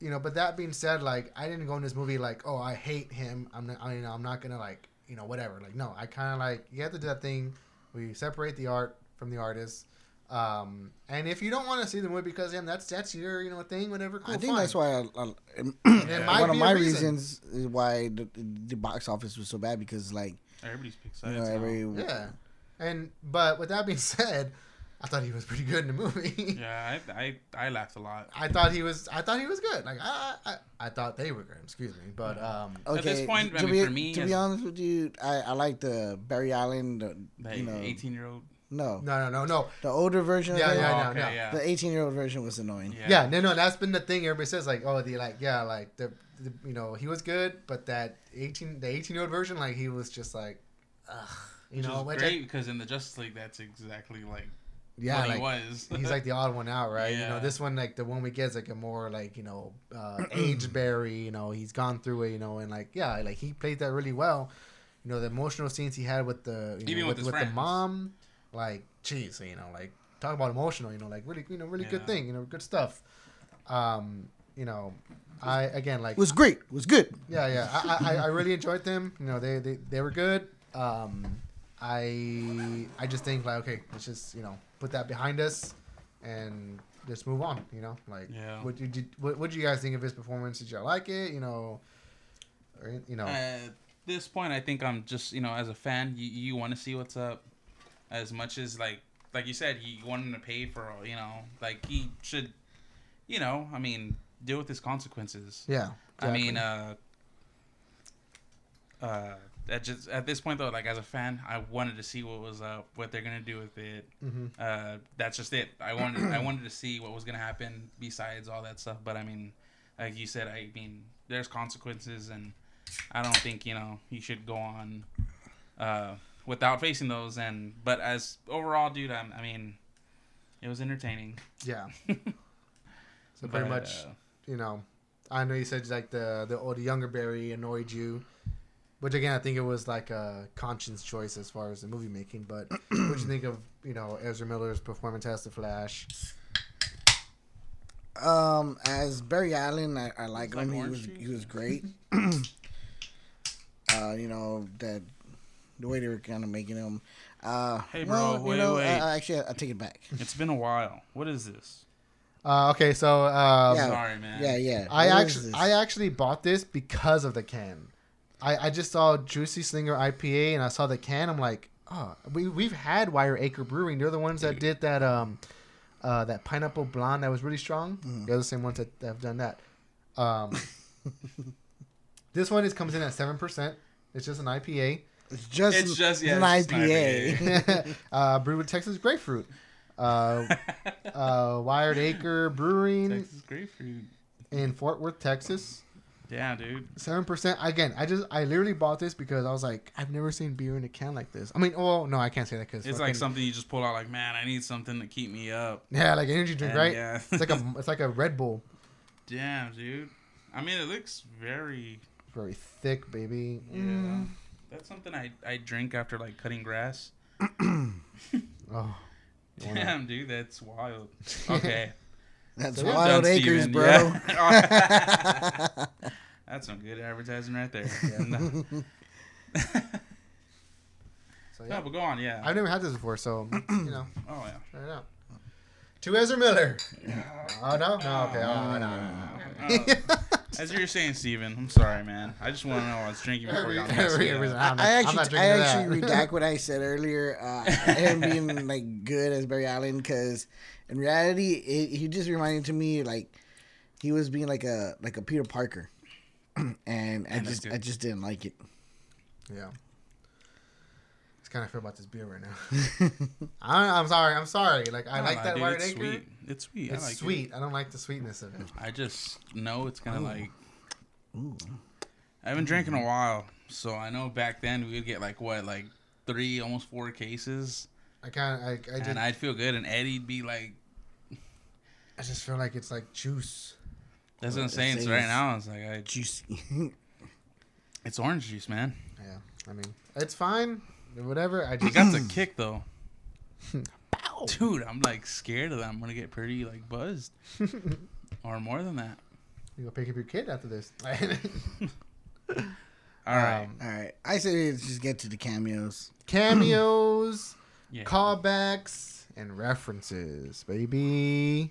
you know, but that being said, like I didn't go in this movie like oh I hate him. I'm not I, you know I'm not gonna like you know whatever. Like no, I kind of like you have to do that thing where you separate the art from the artist. Um, and if you don't want to see the movie because of him, that's that's your you know thing, whatever. Cool, I think fine. that's why I, I, It might one of be a my reason. reasons is why the, the box office was so bad because like Everybody's picks you know every Yeah, and but with that being said, I thought he was pretty good in the movie. Yeah, I, I I laughed a lot. I thought he was. I thought he was good. Like I, I, I thought they were good. Excuse me, but um, okay. At this point, I to mean, be, for me, to be honest with you, I, I like the Barry Allen. The, That you know, eighteen year old. no, no, no, no, no. the older version. Yeah, of yeah, oh, no, okay, no. yeah. The 18 year old version was annoying. yeah. Yeah, no, no. That's been the thing. Everybody says like, oh, the like, yeah, like the, the you know, he was good, but that eighteen, the eighteen year old version, like he was just like, ugh, you Which know, is which I- great because in the Justice League, that's exactly like yeah, what like, he was. he's like the odd one out, right? You know, this one like the one we get is like a more like you know uh, aged Barry. You know, he's gone through it. You know, and like yeah, like he played that really well. You know, the emotional scenes he had with the you Even know, with with, his with the mom, like jeez, you know, like talk about emotional. You know, like really you know really good thing. You know, good stuff. Um, you know, I again like It was great. It was good. yeah, yeah. I, I, I really enjoyed them. You know, they, they, they were good. Um, I I just think like okay, let's just you know put that behind us and just move on. You know, like Yeah. what did you what what you guys think of his performance? Did y'all like it? You know, or you know, At this point, I think I'm just you know as a fan, you, you want to see what's up, as much as like like you said, you want him to pay for you know like he should, you know, I mean deal with his consequences. yeah. I mean, uh, uh, at just at this point though, like as a fan, I wanted to see what was up, what they're gonna do with it. Mhm. Uh, that's just it. I wanted I wanted to see what was gonna happen besides all that stuff. But I mean, like you said, I mean, there's consequences, and I don't think you know you should go on uh, without facing those. And but as overall, dude, I'm, I mean, it was entertaining. yeah. So pretty But, much, uh, you know, I know you said like the the or the younger Barry annoyed you, which again I think it was like a conscience choice as far as the movie making. But what do you think of you know Ezra Miller's performance as the Flash? Um, as Barry Allen, I, I like It's him. he was he was great. uh, you know that the way they were kind of making him. Uh, Hey, bro, well, wait, you know, wait. I, I actually I take it back. it's been a while. What is this? Uh, okay, so um, Yeah. Sorry, man. Yeah, yeah. I What is actually? I actually bought this because of the can. I, I just saw Juicy Slinger IPA and I saw the can. I'm like, oh, we we've had Wild Acre Brewing. They're the ones that did that um, uh, that pineapple blonde that was really strong. Mm-hmm. They're the same ones that, that have done that. Um, this one is comes in at seven percent. It's just an IPA, It's just It's just- yeah, an it's just an IPA. uh, brewed with Texas grapefruit. Uh, uh, Wild Acre Brewing Texas grapefruit. in Fort Worth, Texas. Yeah, dude. Seven percent. Again, I just I literally bought this because I was like, I've never seen beer in a can like this. I mean, oh no, I can't say that because It's like something you just pull out. Like, man, I need something to keep me up. yeah, like energy drink, And, right? yeah. it's like a it's like a Red Bull, Damn, dude. I mean, it looks very. very thick, baby. Yeah. Mm. That's something I I drink after like cutting grass. Oh, Damn, dude, that's wild. Okay. That's So, wild acres, Stephen, bro. yeah. That's some good advertising right there. no, So yeah, but go on, yeah. I've never had this before, so you know, oh yeah. try it out. To Ezra Miller. Oh no, no, okay, oh no, no, no. Uh, as you were saying, Stephen, I'm sorry, man. I just want to know what I was drinking before you got Every- me. every- Yeah. I'm not- I I'm actually, I actually redact what I said earlier. Uh, him being like good as Barry Allen, because in reality, it, he just reminded to me like he was being like a like a Peter Parker, and I that's just good. I just didn't like it. Yeah. It's kind of feel about this beer right now. I, I'm sorry. I'm sorry. Like I don't like know, that dude, white it's acre. sweet. It's sweet. It's I like sweet. I don't like the sweetness of it. It. I just know it's kind of like. Ooh. I haven't drank in a while, so I know back then we would get like what, like three, almost four cases, I kind of I, I, just, and I'd feel good, and Eddie'd be like, I just feel like it's like juice. "That's what I'm saying." So right now, it's like, I, Juicy. it's orange juice, man. Yeah. I mean, it's fine. Whatever. I You just got the kick though. Dude, I'm like scared of that. I'm gonna get pretty like buzzed, or more than that. you go pick up your kid after this. All right, Um, All right, I say let's just get to the cameos. cameos, yeah. callbacks, and references, baby.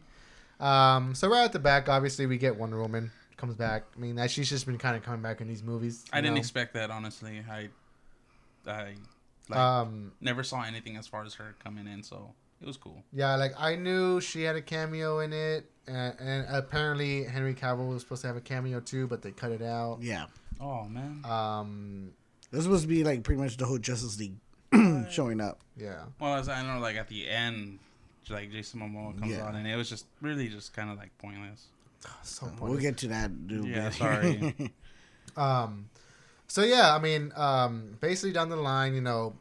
Um, so right at the back, obviously we get Wonder Woman comes back. I mean, that she's just been kind of coming back in these movies. I you didn't expect that honestly. I, I, like Um, never saw anything as far as her coming in, so it was cool. yeah, like I knew she had a cameo in it, and, and apparently Henry Cavill was supposed to have a cameo too, but they cut it out. Yeah, Oh man. Um, this was to be like pretty much the whole Justice League showing up. yeah, Well, as I know, like at the end, like Jason Momoa comes Yeah. on, and it was just really just kind of like pointless. so We'll get to that. Dude, Yeah, sorry. Um, so yeah, I mean, um, basically down the line, you know,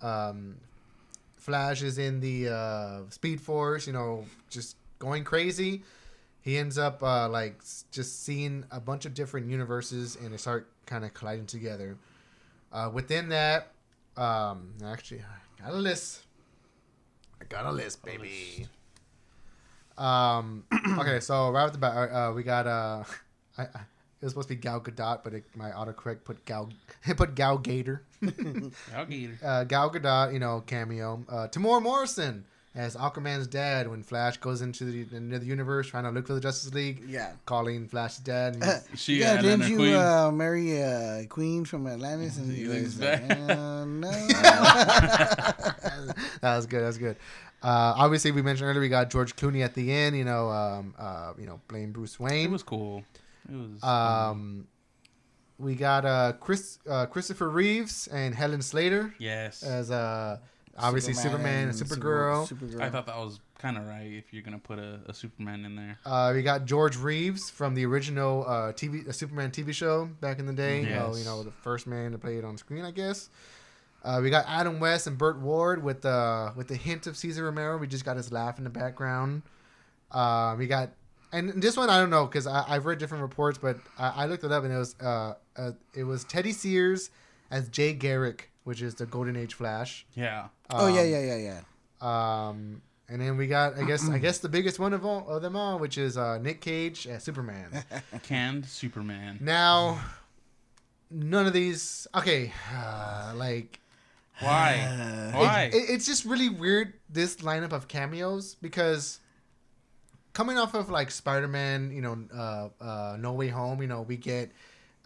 um, Flash is in the uh, Speed Force, you know, just going crazy. He ends up uh, like just seeing a bunch of different universes, and they start kind of colliding together. Uh, within that, um, actually, I got a list. I got a list, baby. Um. okay, so right off the bat, uh, we got uh, I, I, it was supposed to be Gal Gadot, but it, my autocorrect put Gal, it put Gal Gator. I'll get her. uh, Gal Gadot, you know, cameo. Uh, Temuera Morrison as Aquaman's dad when Flash goes into the, into the universe trying to look for the Justice League, yeah. calling Flash's dad. And he's- She yeah, Atlanta didn't you Queen. uh, marry a queen from Atlantis? And He he was like, uh, no. that was good. That was good. Uh, obviously, we mentioned earlier we got George Clooney at the end. You know, um, uh, you know, playing Bruce Wayne. It was cool. It was. Um, we got uh, Chris uh, Christopher Reeves and Helen Slater yes. as uh, obviously Superman, and Supergirl. Supergirl. I thought that was kind of right if you're gonna put a, a Superman in there. Uh, we got George Reeves from the original uh, TV uh, Superman TV show back in the day. You, know, you know, the first man to play it on screen, I guess. Uh, we got Adam West and Burt Ward with the with the hint of Cesar Romero. We just got his laugh in the background. Uh, we got and this one I don't know because I've read different reports, but I, I looked it up and it was uh, uh, it was Teddy Sears as Jay Garrick, which is the Golden Age Flash. Yeah. oh yeah, Um, yeah, yeah, yeah. Um, and then we got, I guess, I guess the biggest one of all of them all, which is uh, Nick Cage as Superman. Canned Superman. now, none of these. Okay, uh, like Why? Uh, Why? It, it- it's just really weird this lineup of cameos because coming off of like Spider-Man, you know, uh, uh, No Way Home, you know, we get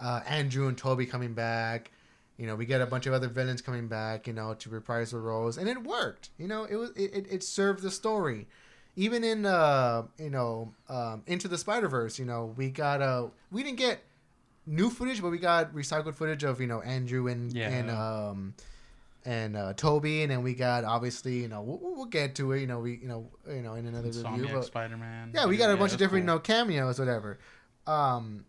uh, Andrew and Toby coming back. You know, we get a bunch of other villains coming back, you know, to reprise the roles, and it worked. You know, it was it, it, it served the story. Even in uh, you know, um, into the Spider Verse, you know, we got a we didn't get new footage, but we got recycled footage of you know Andrew and Yeah. and um and uh, Toby, and then we got obviously you know we'll, we'll get to it. You know we you know you know in another review, Insomniac but Spider-Man. yeah, we got a bunch of different you know cameos, whatever. Um,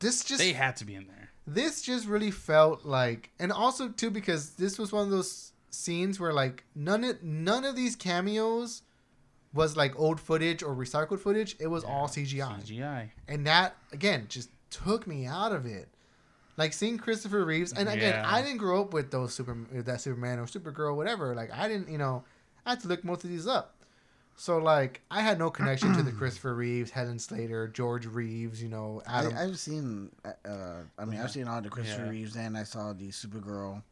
this just They had to be in there. this just really felt like, and also too because this was one of those scenes where like none of none of these cameos was like old footage or recycled footage. It was all CGI, CGI. and that again just took me out of it. Like seeing Christopher Reeves, and again, Yeah. I didn't grow up with those super that Superman or Supergirl, whatever. Like I didn't, you know, I had to look most of these up. So like, I had no connection to the Christopher Reeves, Helen Slater, George Reeves. You know, Adam. I, I've seen. Uh, I mean, I've seen all the Christopher Yeah. Reeves, and I saw the Supergirl.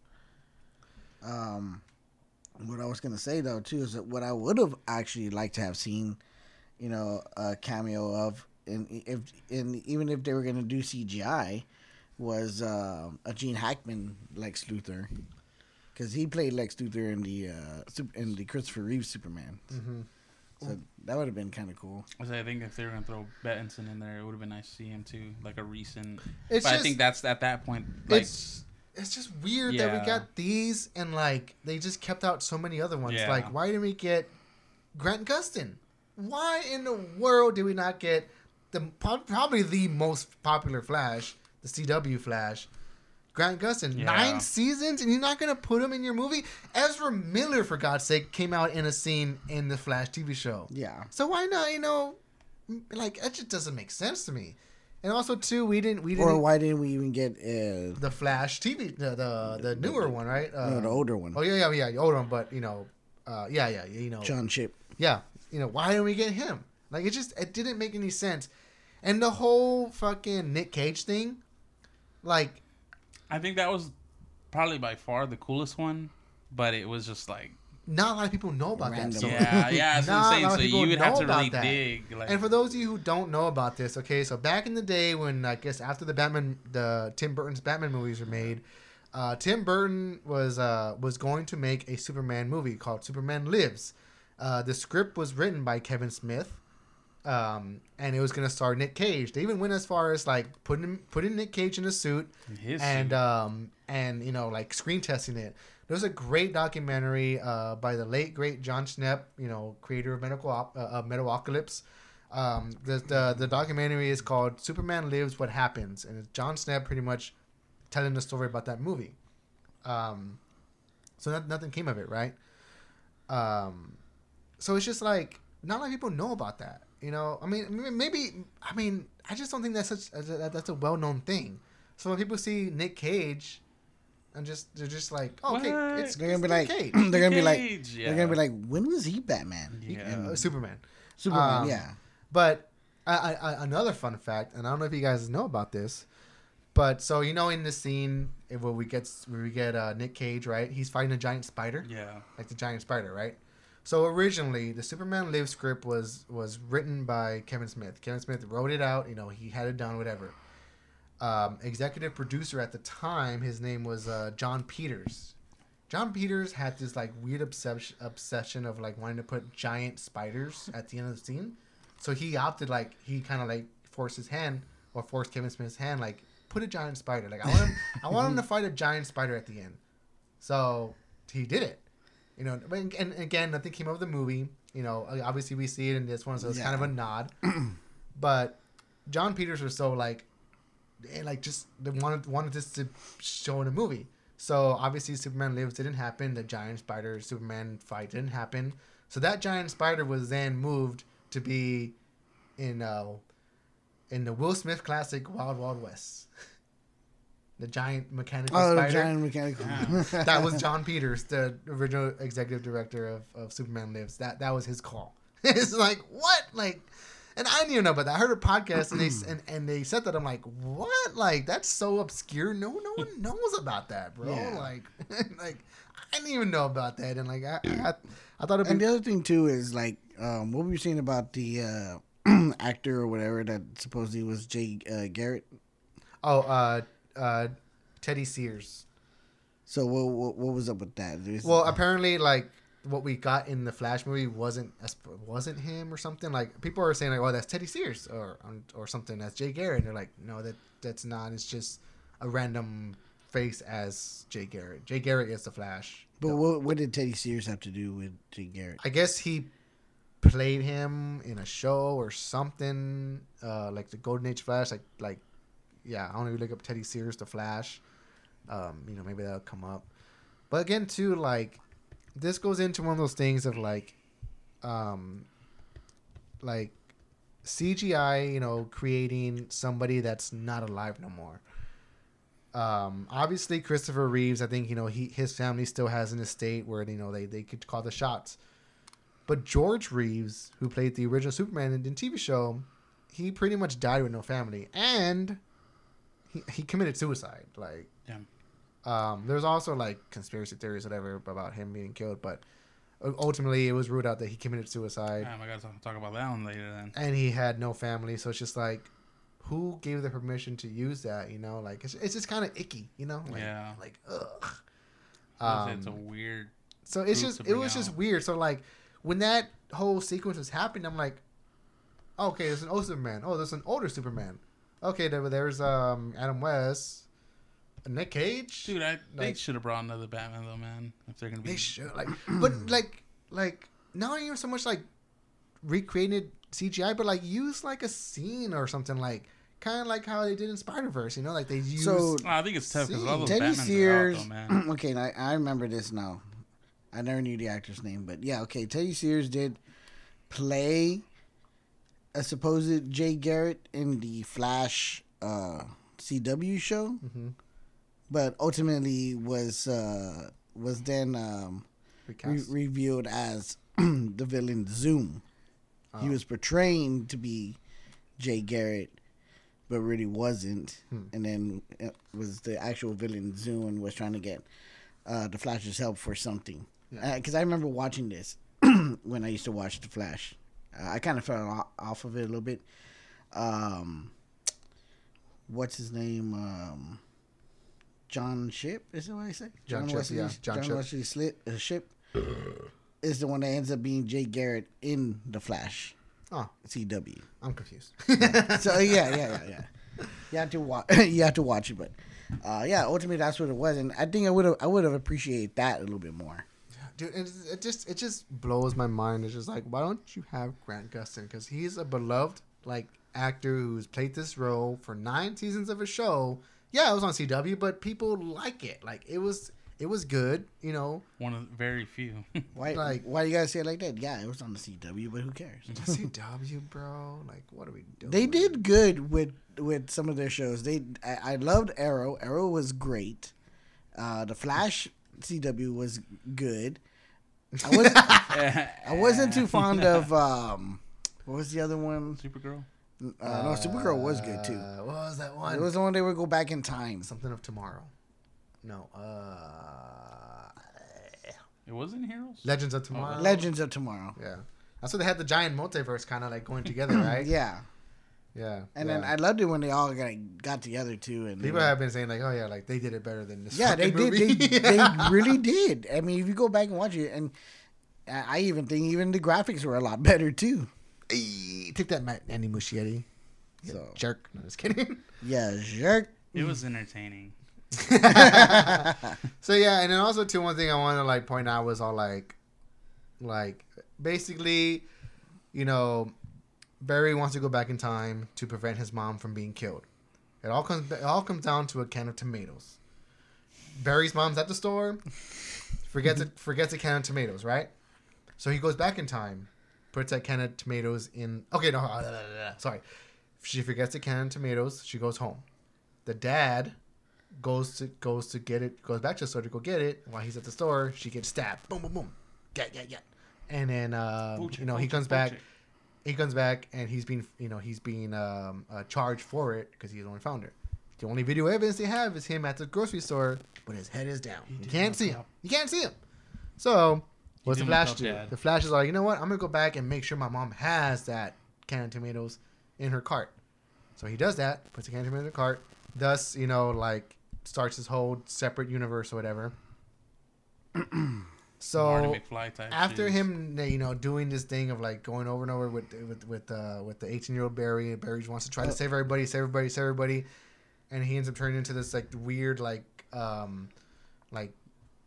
Um, what I was gonna say though too is that what I would have actually liked to have seen, you know, a cameo of, and if and even if they were gonna do CGI, was uh, a Gene Hackman Lex Luthor, because he played Lex Luthor in the uh, in the Christopher Reeve Superman. hmm So that would have been kind of cool. I say, I think if they were gonna throw Pattinson in there, it would have been nice to see him too, like a recent. It's but just, I think that's at that point. Like, it's it's just weird that we got these and like they just kept out so many other ones. Yeah. Like, why didn't we get Grant Gustin? Why in the world did we not get the probably the most popular Flash, the CW Flash? Grant Gustin, Yeah. nine seasons, and you're not gonna put him in your movie. Ezra Miller, for God's sake, came out in a scene in the Flash TV show. Yeah. So why not? You know, like that just doesn't make sense to me. And also, too, we didn't we didn't Or why didn't we even get uh, the Flash TV, the the, the newer one, right? Uh, no, the older one, Oh yeah, yeah, yeah, the older one. But you know, uh, yeah, yeah, you know, John Shipp? yeah, you know, why didn't we get him? Like it just it didn't make any sense. And the whole fucking Nick Cage thing, like I think that was probably by far the coolest one, but it was just like, not a lot of people know about Random. that. So. yeah, yeah. That's what Not a I'm saying. lot So of people you would have know to really about that. dig. Like, And for those of you who don't know about this, okay, so back in the day when I guess after the Batman, the Tim Burton's Batman movies were made, uh, Tim Burton was uh, was going to make a Superman movie called Superman Lives. Uh, the script was written by Kevin Smith, um, and it was going to star Nick Cage. They even went as far as like putting putting Nick Cage in a suit his and suit. um and you know like screen testing it. There's a great documentary uh, by the late great Jon Schnepp, you know, creator of Medical Op- uh, Metalocalypse. Um, the, the the documentary is called Superman Lives: What Happens, and it's Jon Schnepp pretty much telling the story about that movie. Um, so that, nothing came of it, right? Um, so it's just like not a lot of people know about that. You know, I mean, maybe I mean I just don't think that's such that- that's a well known thing. So when people see Nick Cage, and just they're just like, oh, okay, What? it's, They're gonna it's be Nick like, Cage. they're gonna be like, Cage, they're gonna be like, when was he Batman? Yeah. And Uh, Superman. Superman, um, yeah. But I, I, another fun fact, and I don't know if you guys know about this, but so you know in the scene where we get where we get uh, Nick Cage, right? He's fighting a giant spider, yeah. like the giant spider, right? So originally, the Superman Live script was was written by Kevin Smith. Kevin Smith wrote it out. You know, he had it done, whatever. Um, executive producer at the time, his name was uh, Jon Peters. Jon Peters had this like weird obsession obsession of like wanting to put giant spiders at the end of the scene. So he opted like he kind of like forced his hand or forced Kevin Smith's hand like put a giant spider. Like I want him, I want him to fight a giant spider at the end. So he did it. You know, but- and again, nothing came out of the movie. You know, obviously we see it in this one, so it's kind of a nod. but Jon Peters was so like, eh, like just they wanted wanted this to show in a movie. So obviously Superman Lives didn't happen. The giant spider Superman fight didn't happen. So that giant spider was then moved to be in uh in the Will Smith classic Wild Wild West. the giant mechanical Oh, the spider. giant mechanical. that was Jon Peters, the original executive director of, of Superman Lives. That that was his call. it's like what like, and I didn't even know about that. I heard a podcast and they and, and they said that. I'm like, what? Like that's so obscure. No, no one knows about that, bro. Yeah. Like, like I didn't even know about that. And like I I, I thought it'd And the other thing too is like, um, what were you saying about the uh, actor or whatever that supposedly was Jay uh, Garrett? oh uh uh Teddy Sears. So what, what what was up with that? There's- Well, apparently, like what we got in the Flash movie wasn't wasn't him or something. Like people are saying, like, "Oh, that's Teddy Sears," or or something. That's Jay Garrett. And they're like, "No, that that's not. It's just a random face as Jay Garrett. Jay Garrett is the Flash." but what what did Teddy Sears have to do with Jay Garrett? I guess he played him in a show or something, uh, like the Golden Age Flash. Like like, yeah, I don't know you look up Teddy Sears, the Flash. Um, you know, maybe that'll come up. But again, too, like this goes into one of those things of like, um, like CGI. You know, creating somebody that's not alive no more. Um, obviously Christopher Reeves. I think you know he his family still has an estate where you know they they could call the shots. But George Reeves, who played the original Superman in the TV show, he pretty much died with no family, and he, he committed suicide. Like, Damn. um, there's also like conspiracy theories, whatever, about him being killed, but ultimately it was ruled out that he committed suicide, Damn, I gotta talk, talk about that one later then. and he had no family. So it's just like, who gave the permission to use that? You know, like it's, it's just kind of icky. You know, like, Yeah. like ugh. it's a Um, weird. so it's just it was just weird. So like when that whole sequence was happening, I'm like, okay, there's an old Superman. Oh, there's an older Superman. Okay, there, there's um Adam West, Nick Cage. Dude, I, they like- should have brought another Batman though, man. If they're gonna be, They should like, but like like not even so much like recreated CGI, but like use like a scene or something like kind of like how they did in Spider Verse. You know, like they use. So Oh, I think it's tough because all those Teddy Batmans Sears. are out though, man. okay, I, I remember this now. I never knew the actor's name, but yeah, okay. Teddy Sears did play a supposed Jay Garrett in the Flash uh, CW show, Mhm. but ultimately was uh, was then um, re- revealed as the villain Zoom. He Oh. was portraying to be Jay Garrett, but really wasn't. Hmm. And then it was the actual villain Zoom and was trying to get uh, the Flash's help for something. Yeah. Because I remember watching this when I used to watch the Flash. Uh, I kind of fell off of it a little bit. Um, what's his name? Um, John Shipp is that what I say? John Shipp, yeah, John Shipp. Wesley Slip, uh, Shipp is the one that ends up being Jay Garrett in the Flash Oh, CW. I'm confused. So yeah, yeah, yeah, yeah. You have to watch. you have to watch it, but uh, yeah, ultimately that's what it was, and I think I would have I would have appreciated that a little bit more. Dude, it, it just it just blows my mind. It's just like, why don't you have Grant Gustin? Because he's a beloved like actor who's played this role for nine seasons of a show. Yeah, it was on CW, but people like it. Like it was it was good. You know, One of the very few. Why? Like- why you gotta say it like that? Yeah, it was on the CW, but who cares? CW, bro. Like, what are we doing? they did good with with some of their shows. They I, I loved Arrow. Arrow was great. Uh, the Flash CW was good. I was I wasn't too fond of um, what was the other one? Supergirl. Uh, no, Supergirl was good too. Uh, what was that one? It was the one they would go back in time. something of tomorrow. No, uh, It wasn't Heroes. Legends of Tomorrow. Legends of Tomorrow. Yeah, that's what they had the giant multiverse kind of like going together, right? Yeah, yeah. and yeah. then I loved it when they all got got together too. And People have been saying like, oh yeah, like they did it better than this. yeah, they fucking did. movie. They, they really did. I mean, if you go back and watch it, and I I even think even the graphics were a lot better too. Hey, take that, Matt Andy Muschietti. So jerk. No, just kidding. yeah, jerk. It was entertaining. so yeah, and then also too, one thing I want to like point out was all like, like basically, you know, Barry wants to go back in time to prevent his mom from being killed. It all comes it all comes down to a can of tomatoes. Barry's mom's at the store, forgets it forgets a can of tomatoes, right? So he goes back in time, puts that can of tomatoes in. Okay, no, uh, sorry. She forgets a can of tomatoes. She goes home. The dad goes to goes to get it, goes back to the store to go get it. While he's at the store, she gets stabbed. Boom, boom, boom. Get, get, get. And then um, you know he comes back. He comes back and he's being you know he's being um, uh, charged for it because he's the only founder. The only video evidence they have is him at the grocery store, but his head is down. You can't see him. up. You can't see him. So what's the Flash do? Dad. The Flash is like, you know what? I'm gonna go back and make sure my mom has that can of tomatoes in her cart. So he does that, puts the can of tomatoes in the cart. Thus, you know, like starts his whole separate universe or whatever. Marty so McFly type. after shit. him, you know, doing this thing of like going over and over with with with uh, with the 18 year old Barry, and Barry wants to try to save everybody, save everybody, save everybody, and he ends up turning into this like weird like um like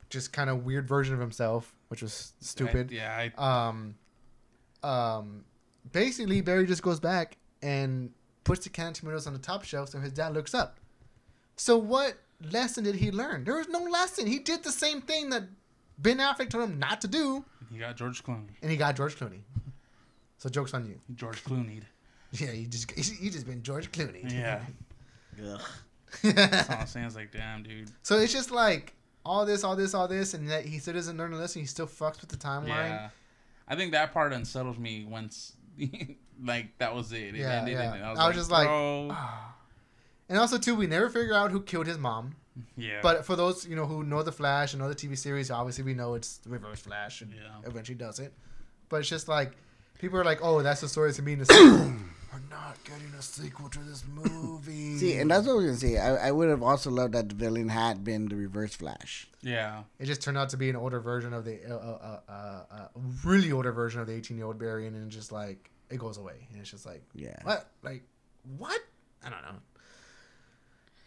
just kind of weird version of himself, which was stupid. I, yeah, I, Um, um, basically Barry just goes back and puts the can of tomatoes on the top shelf so his dad looks up. So what lesson did he learn? There was no lesson. He did the same thing that Ben Affleck told him not to do, he got George Clooney. and he got George Clooney. So jokes on you. George Clooney. Yeah, you just you just been George Clooney. Yeah. Ugh. That's all I'm saying. It's like, damn, dude. so it's just like all this, all this, all this, and that he still doesn't learn a lesson. He still fucks with the timeline. Yeah. I think that part unsettled me once, like that was it. It Yeah, ended, yeah. and I was, I was just like, bro. And also too, we never figure out who killed his mom. Yeah. But for those you know who know the Flash and know the TV series, obviously we know it's the Reverse Flash, and Yeah. eventually does it. But it's just like people are like, "Oh, that's the story to me in the sequel." We're not getting a sequel to this movie. See, and that's what I was gonna say. I, I would have also loved that the villain had been the Reverse Flash. yeah. it just turned out to be an older version of the uh, uh, uh, uh, really older version of the 18 year old Barry, and just like it goes away, and it's just like Yeah. what, like what? I don't know.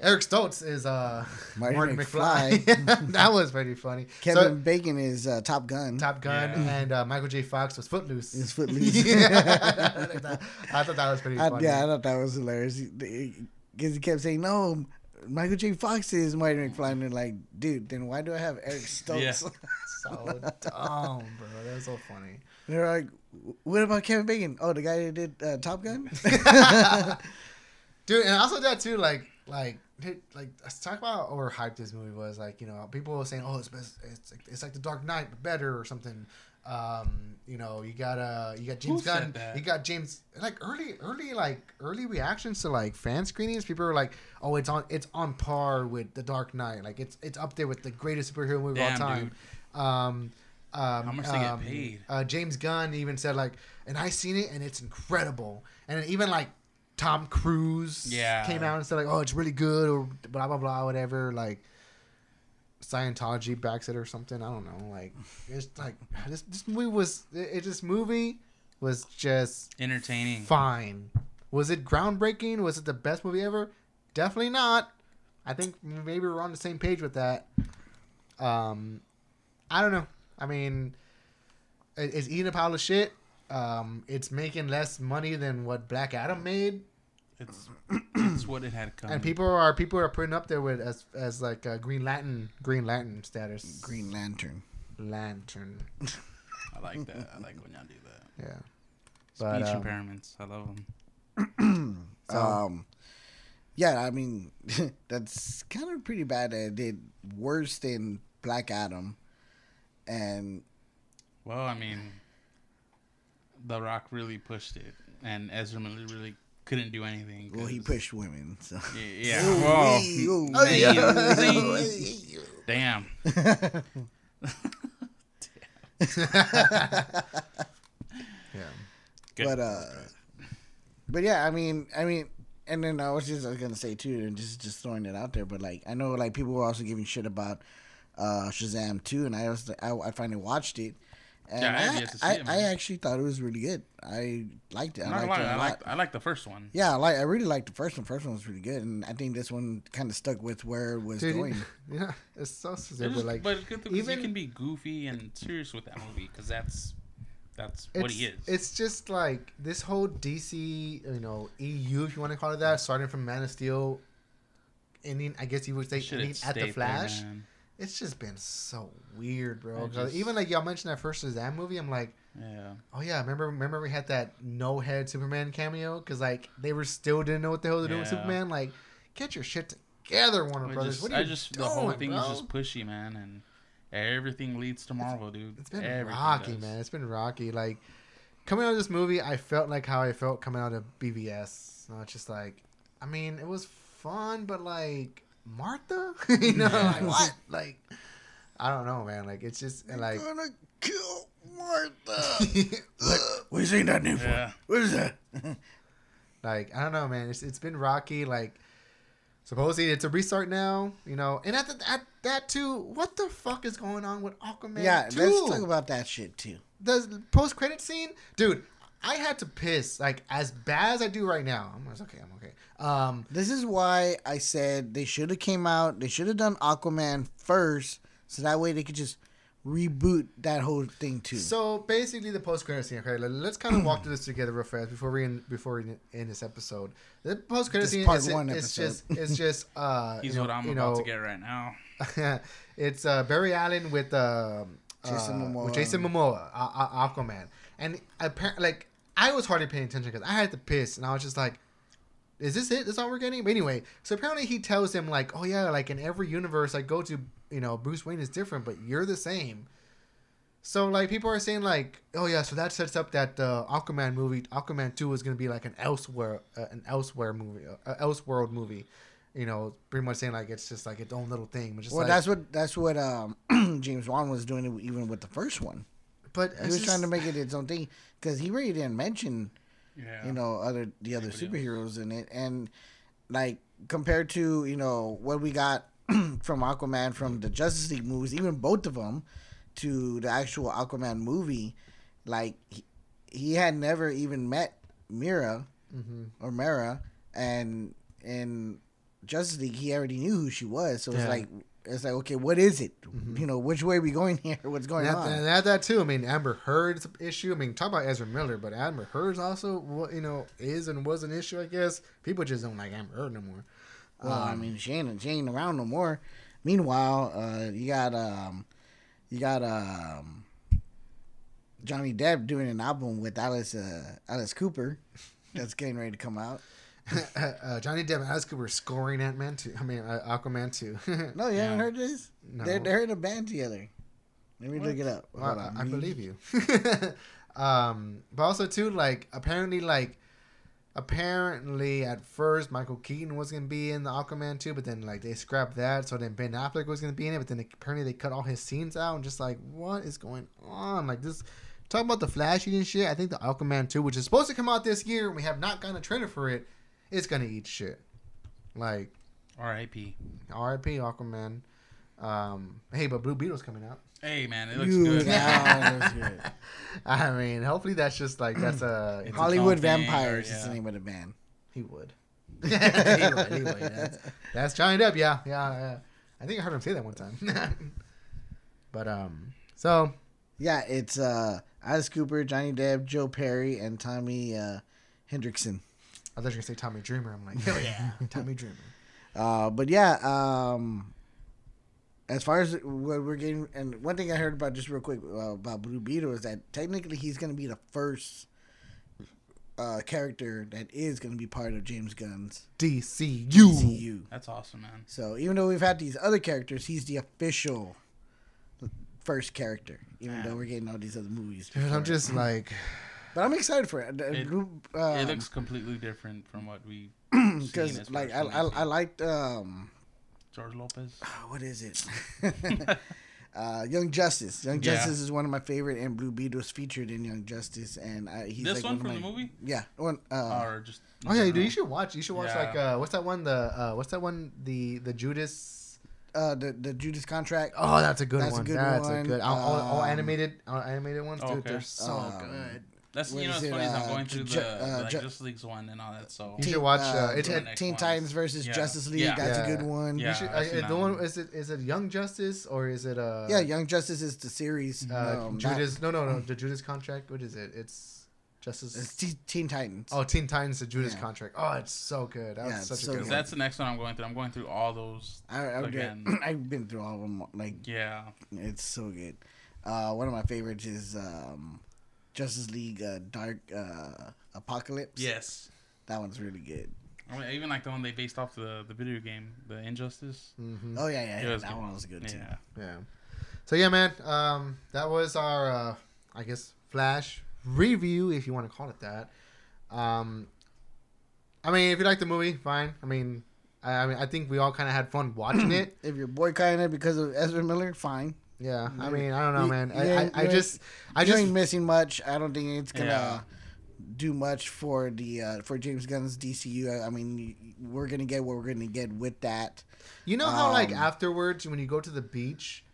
Eric Stoltz is uh Marty Martin McFly. McFly. that was pretty funny. Kevin So, Bacon is uh, Top Gun. Top Gun Yeah. and uh, Michael J. Fox was Footloose. Is Footloose. yeah, I like that. I thought that was pretty I, funny. yeah, I thought that was hilarious. Because he kept saying, "No, Michael J. Fox is Marty McFly," and they're like, "Dude, then why do I have Eric Stoltz?" Yeah. so dumb, bro. That was so funny. They're like, "What about Kevin Bacon? Oh, the guy who did uh, Top Gun." dude and also that too like like dude, like let's talk about how overhyped this movie was like you know people were saying oh it's best it's like, it's like the dark knight but better or something um you know you got uh you got james Who gunn you got james like early early like early reactions to like fan screenings people were like oh it's on it's on par with the dark knight like it's it's up there with the greatest superhero movie of all Damn, time um um, How much they get um, paid? Uh, James Gunn even said like, and I seen it and it's incredible. And even like Tom Cruise Yeah. came out and said like, oh, it's really good or blah blah blah whatever. Like Scientology backs it or something. I don't know. Like it's like this this movie was it, this movie was just Entertaining. fine. Was it groundbreaking? Was it the best movie ever? Definitely not. I think maybe we're on the same page with that. Um, I don't know. I mean, it- it's eating a pile of shit. Um, it's making less money than what Black Adam made, It's it's what it had come. and people are people are putting up there with as as like uh, Green Lantern Green Lantern status. Green Lantern. Lantern. I like that. I like when y'all do that. Yeah. Speech But, um, impairments. I love them. So- Um, yeah, I mean, that's kind of pretty bad. that It did worse than Black Adam, and Well, I mean, The Rock really pushed it, and Ezra Miller really couldn't do anything. well, he pushed women. So Yeah. yeah. Well, Ooh, Oh, wee, yeah. wee. damn. Yeah. Good. but uh, but yeah, I mean, I mean, and then I was just I was gonna say too, and just just throwing it out there, but like I know like people were also giving shit about uh Shazam too, and I was I, I finally watched it. And Yeah, I have I, yet to see I, it, I actually thought it was really good. I liked it. I I'm not liked gonna it lie, a I lot. like I like the first one. Yeah, I like I really liked the first one. First one was really good, and I think this one kind of stuck with where it was Dude, going. yeah, it's so It's stupid. just- Like, but good because even- you can be goofy and serious with that movie because that's that's what he is. It's just like this whole DC, you know, EU, if you want to call it that, starting from Man of Steel, ending, I guess you would say, Should've ending at the stayed there, Flash. man. It's just been so weird, bro. Just- even like y'all mentioned that first Shazam movie, I'm like, Yeah. oh yeah, remember, remember we had that no head Superman cameo because like they were still didn't know what the hell to do with Superman. Like, get your shit together, Warner I Brothers. just, what are you I just doing, the whole thing bro? is just pushy, man, and everything leads to Marvel, dude. It's been Everything rocky, does. man. It's been rocky. Like coming out of this movie, I felt like how I felt coming out of BVS. So it's just like, I mean, it was fun, but like Martha, you know, Yeah. like what? Like, I don't know, man. Like it's just and, like, gonna kill Martha. what? What is that name Yeah. for? What is that? like I don't know, man. It's it's been rocky. Like supposedly it's a restart now, you know. And at the, at that too, what the fuck is going on with Aquaman? yeah, 2? let's talk about that shit too. the post credit scene, dude. I had to piss like as bad as I do right now. I'm just okay. I'm okay. Um, This is why I said they should have came out. They should have done Aquaman first, so that way they could just reboot that whole thing too. so basically, the post credit scene. Okay, let- let's kind of walk through this together real fast before we in, before we end this episode. The post credit scene part is one it's episode. just it's just uh, He's you know, what I'm you about know, to get right now. it's uh, Barry Allen with uh, Jason uh, Momoa. with Jason Momoa, Aquaman, and apparently, like I was hardly paying attention because I had to piss, and I was just like, "Is this it? This all we're getting?" But anyway, so apparently he tells him like, "Oh yeah, like in every universe I go to, you know, Bruce Wayne is different, but you're the same." So like people are saying like, oh yeah, so that sets up that the Aquaman movie, Aquaman two, is gonna be like an elsewhere, uh, an elsewhere movie, uh, elseworld movie. You know, pretty much saying like it's just like its own little thing. Well, like, that's what that's what um, James Wan was doing even with the first one. But He was trying to make it its own thing because he really didn't mention Yeah. you know other the other Everybody superheroes in it and like compared to you know what we got from aquaman from the justice league movies even both of them to the actual aquaman movie like he, he had never even met mira hmm or mara and in justice league he already knew who she was so it's Yeah. like it's like okay what is it you know which way are we going here what's going And, on and add that too. I mean, Amber Heard's issue. I mean, talk about Ezra Miller, but Amber Heard's also what you know is and was an issue. I guess people just don't like Amber Heard no more. Well, I mean, she ain't, she ain't around no more. Meanwhile, uh, you got um, you got um, Johnny Depp doing an album with Alice uh, Alice Cooper that's getting ready to come out. uh, Johnny Depp and Alice Cooper scoring Ant Man two. I mean, uh, Aquaman two. No, you haven't heard this? No. They're they're in a band together. Let me look it up. Well, I. I believe you. um, but also too, like apparently, like apparently at first Michael Keaton was gonna be in the Aquaman 2, but then like they scrapped that. So then Ben Affleck was gonna be in it, but then apparently they cut all his scenes out and just like what is going on? Like this. Talking about the Flashy and shit, I think the Aquaman 2, which is supposed to come out this year, and we have not gotten a trailer for it, it's gonna eat shit. Like, R.I.P. R.I.P. Aquaman. Um, hey, but Blue Beetle's coming out. Hey man, it looks You good. now, that's good. I mean, hopefully that's just like that's a It's Hollywood its own thing, Vampires or- is the name of the band. he would. he would. He would. That's, that's Johnny Depp. Yeah, yeah, yeah. I think I heard him say that one time. but um, so Yeah, it's uh, Alice Cooper, Johnny Depp, Joe Perry, and Tommy uh, Henriksen. I thought you were gonna say Tommy Dreamer. I'm like, hell yeah, Tommy Dreamer. Uh, but yeah, um, as far as what we're getting, and one thing I heard about just real quick uh, about Blue Beetle is that technically he's going to be the first uh, character that is going to be part of James Gunn's DCU. DCU. That's awesome, man. So even though we've had these other characters, he's the official first character. Even though we're getting all these other movies, Dude, I'm just like, but I'm excited for it. It- Blue, it um, looks completely different from what we because like I, I I liked um George Lopez. what is it? uh, Young Justice. Young Yeah. Justice is one of my favorite, and Blue Beetle's featured in Young Justice, and I, he's This like one of from the movie, Yeah, one. Uh, or just oh yeah, dude, you should watch. You should watch Yeah. like uh, what's that one? The uh, what's that one? The the Judas. uh, the the Judas contract. Oh, that's a good That's a one. good that's one. a good. All, all, all Um, animated, all animated ones, dude. They're so Um, good. That's What you know is what's it, funny is I'm uh, going through Ju- the, uh, like Ju- Justice League's one and all that. So You should watch, uh, it's- Teen, Next Teen ones. Titans versus Yeah. Justice League. Yeah. That's a good one. Yeah. You should, I've uh, seen the that one one. is it is it Young Justice or is it uh Yeah, Young Justice is the series. uh, um, Judas? No, no, no. The Judas contract. What is it? It's not- it's Justice. Teen, Teen Titans. Oh, Teen Titans, the Judas Yeah. contract. Oh, it's so good. That Yeah, was it's such so a good good. one. that's the next one I'm going through. I'm going through all those. I, I, Again. I've been through all of them. Like Yeah, It's so good. Uh, one of my favorites is um, Justice League uh, Dark uh, Apocalypse. yes. That one's really good. I mean, even like the one they based off the the video game, the Injustice. Mhm. Oh yeah, yeah, yeah. that good. one was good too. Yeah, Yeah. So yeah, man. Um, that was our, uh, I guess, Flash review, if you want to call it that. Um, I mean, if you like the movie, fine. I mean, I, I mean, I think we all kind of had fun watching it. If you're boycotting it because of Ezra Miller, fine. Yeah. I mean, I don't know, man. you I, ain't- I, I just, I you just, ain't missing much. I don't think it's gonna Yeah. do much for the uh, for James Gunn's DCU. I, I mean, we're gonna get what we're gonna get with that. You know how like Um, afterwards when you go to the beach,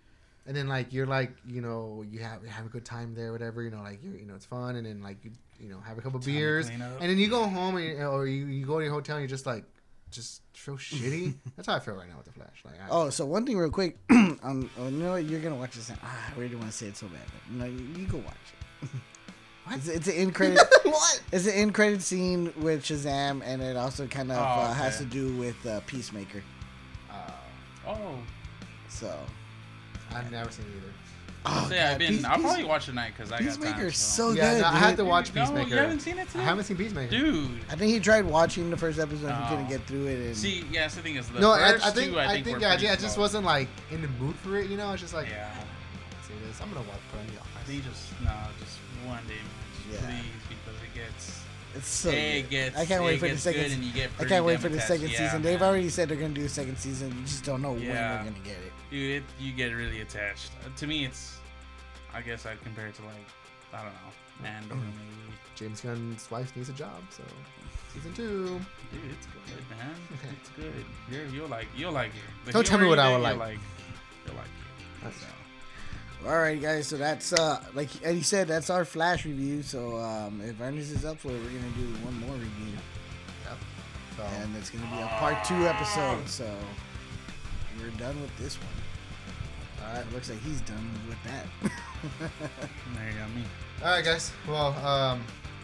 and then like you're like you know you have you have a good time there, whatever. You know like you you know it's fun, and then like you you know have a couple beers, and then you go home and, or you, you go to your hotel and you're just like just feel shitty. That's how I feel right now with the Flash. Like I, Oh, so one thing real quick. um, oh, you know what? You're gonna watch this. and- Ah, I really want to say it so bad. But no, you, you go watch it. It's, it's an end credit. what? It's an end credit scene with Shazam, and it also kind of Oh, uh, has to do with uh, Peacemaker. Oh, So I've never seen it either. Oh, so yeah, I've God, been. Peace- I'll probably watch tonight because I got time. Peacemaker is so. so yeah, good. no, I had to watch No, Peacemaker. you haven't seen it today? I too? haven't seen Peacemaker. dude. I think he tried watching the first episode. He couldn't get through it. And See, yeah, that's the thing is the no, I, first I think two, I I think, think were yeah, I I just wasn't like in the mood for it. You know, it's just like Yeah. see this. I'm gonna watch put on the They just no, just one day match, Yeah. please, because it gets It's so it good. gets. I can't wait it for the second. Good and you get I can't wait for the second Yeah, season. They've man. already said they're gonna do a second season. You just don't know when Yeah. we're gonna get it. Dude, it, you get really attached. Uh, to me, it's. I guess I'd compare it to like, I don't know, Andor Mm. maybe. James Gunn's wife needs a job, so season two. Dude, it's good, man. It's good. You're, you'll like, you'll like it. The Don't tell me what I you will get, like. You'll like, you'll like it. Nice. So, All right, guys. So that's uh, like Eddie said, that's our Flash review. So um, if Ernest is up for it, we're gonna do one more review, Yep. So and it's gonna be a part two episode. So we're done with this one. All right, looks like he's done with that. there you got me. all right, guys. Well, um,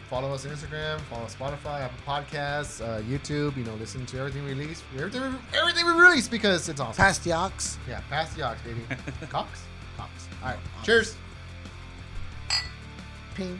follow us on Instagram, follow us Spotify, Apple Podcasts, uh, YouTube. You know, listen to everything we release, everything, we- everything we release because it's awesome. Past Yoks. Yeah, pass the ox, baby. Cox, Cox. All right. Cheers. Ping.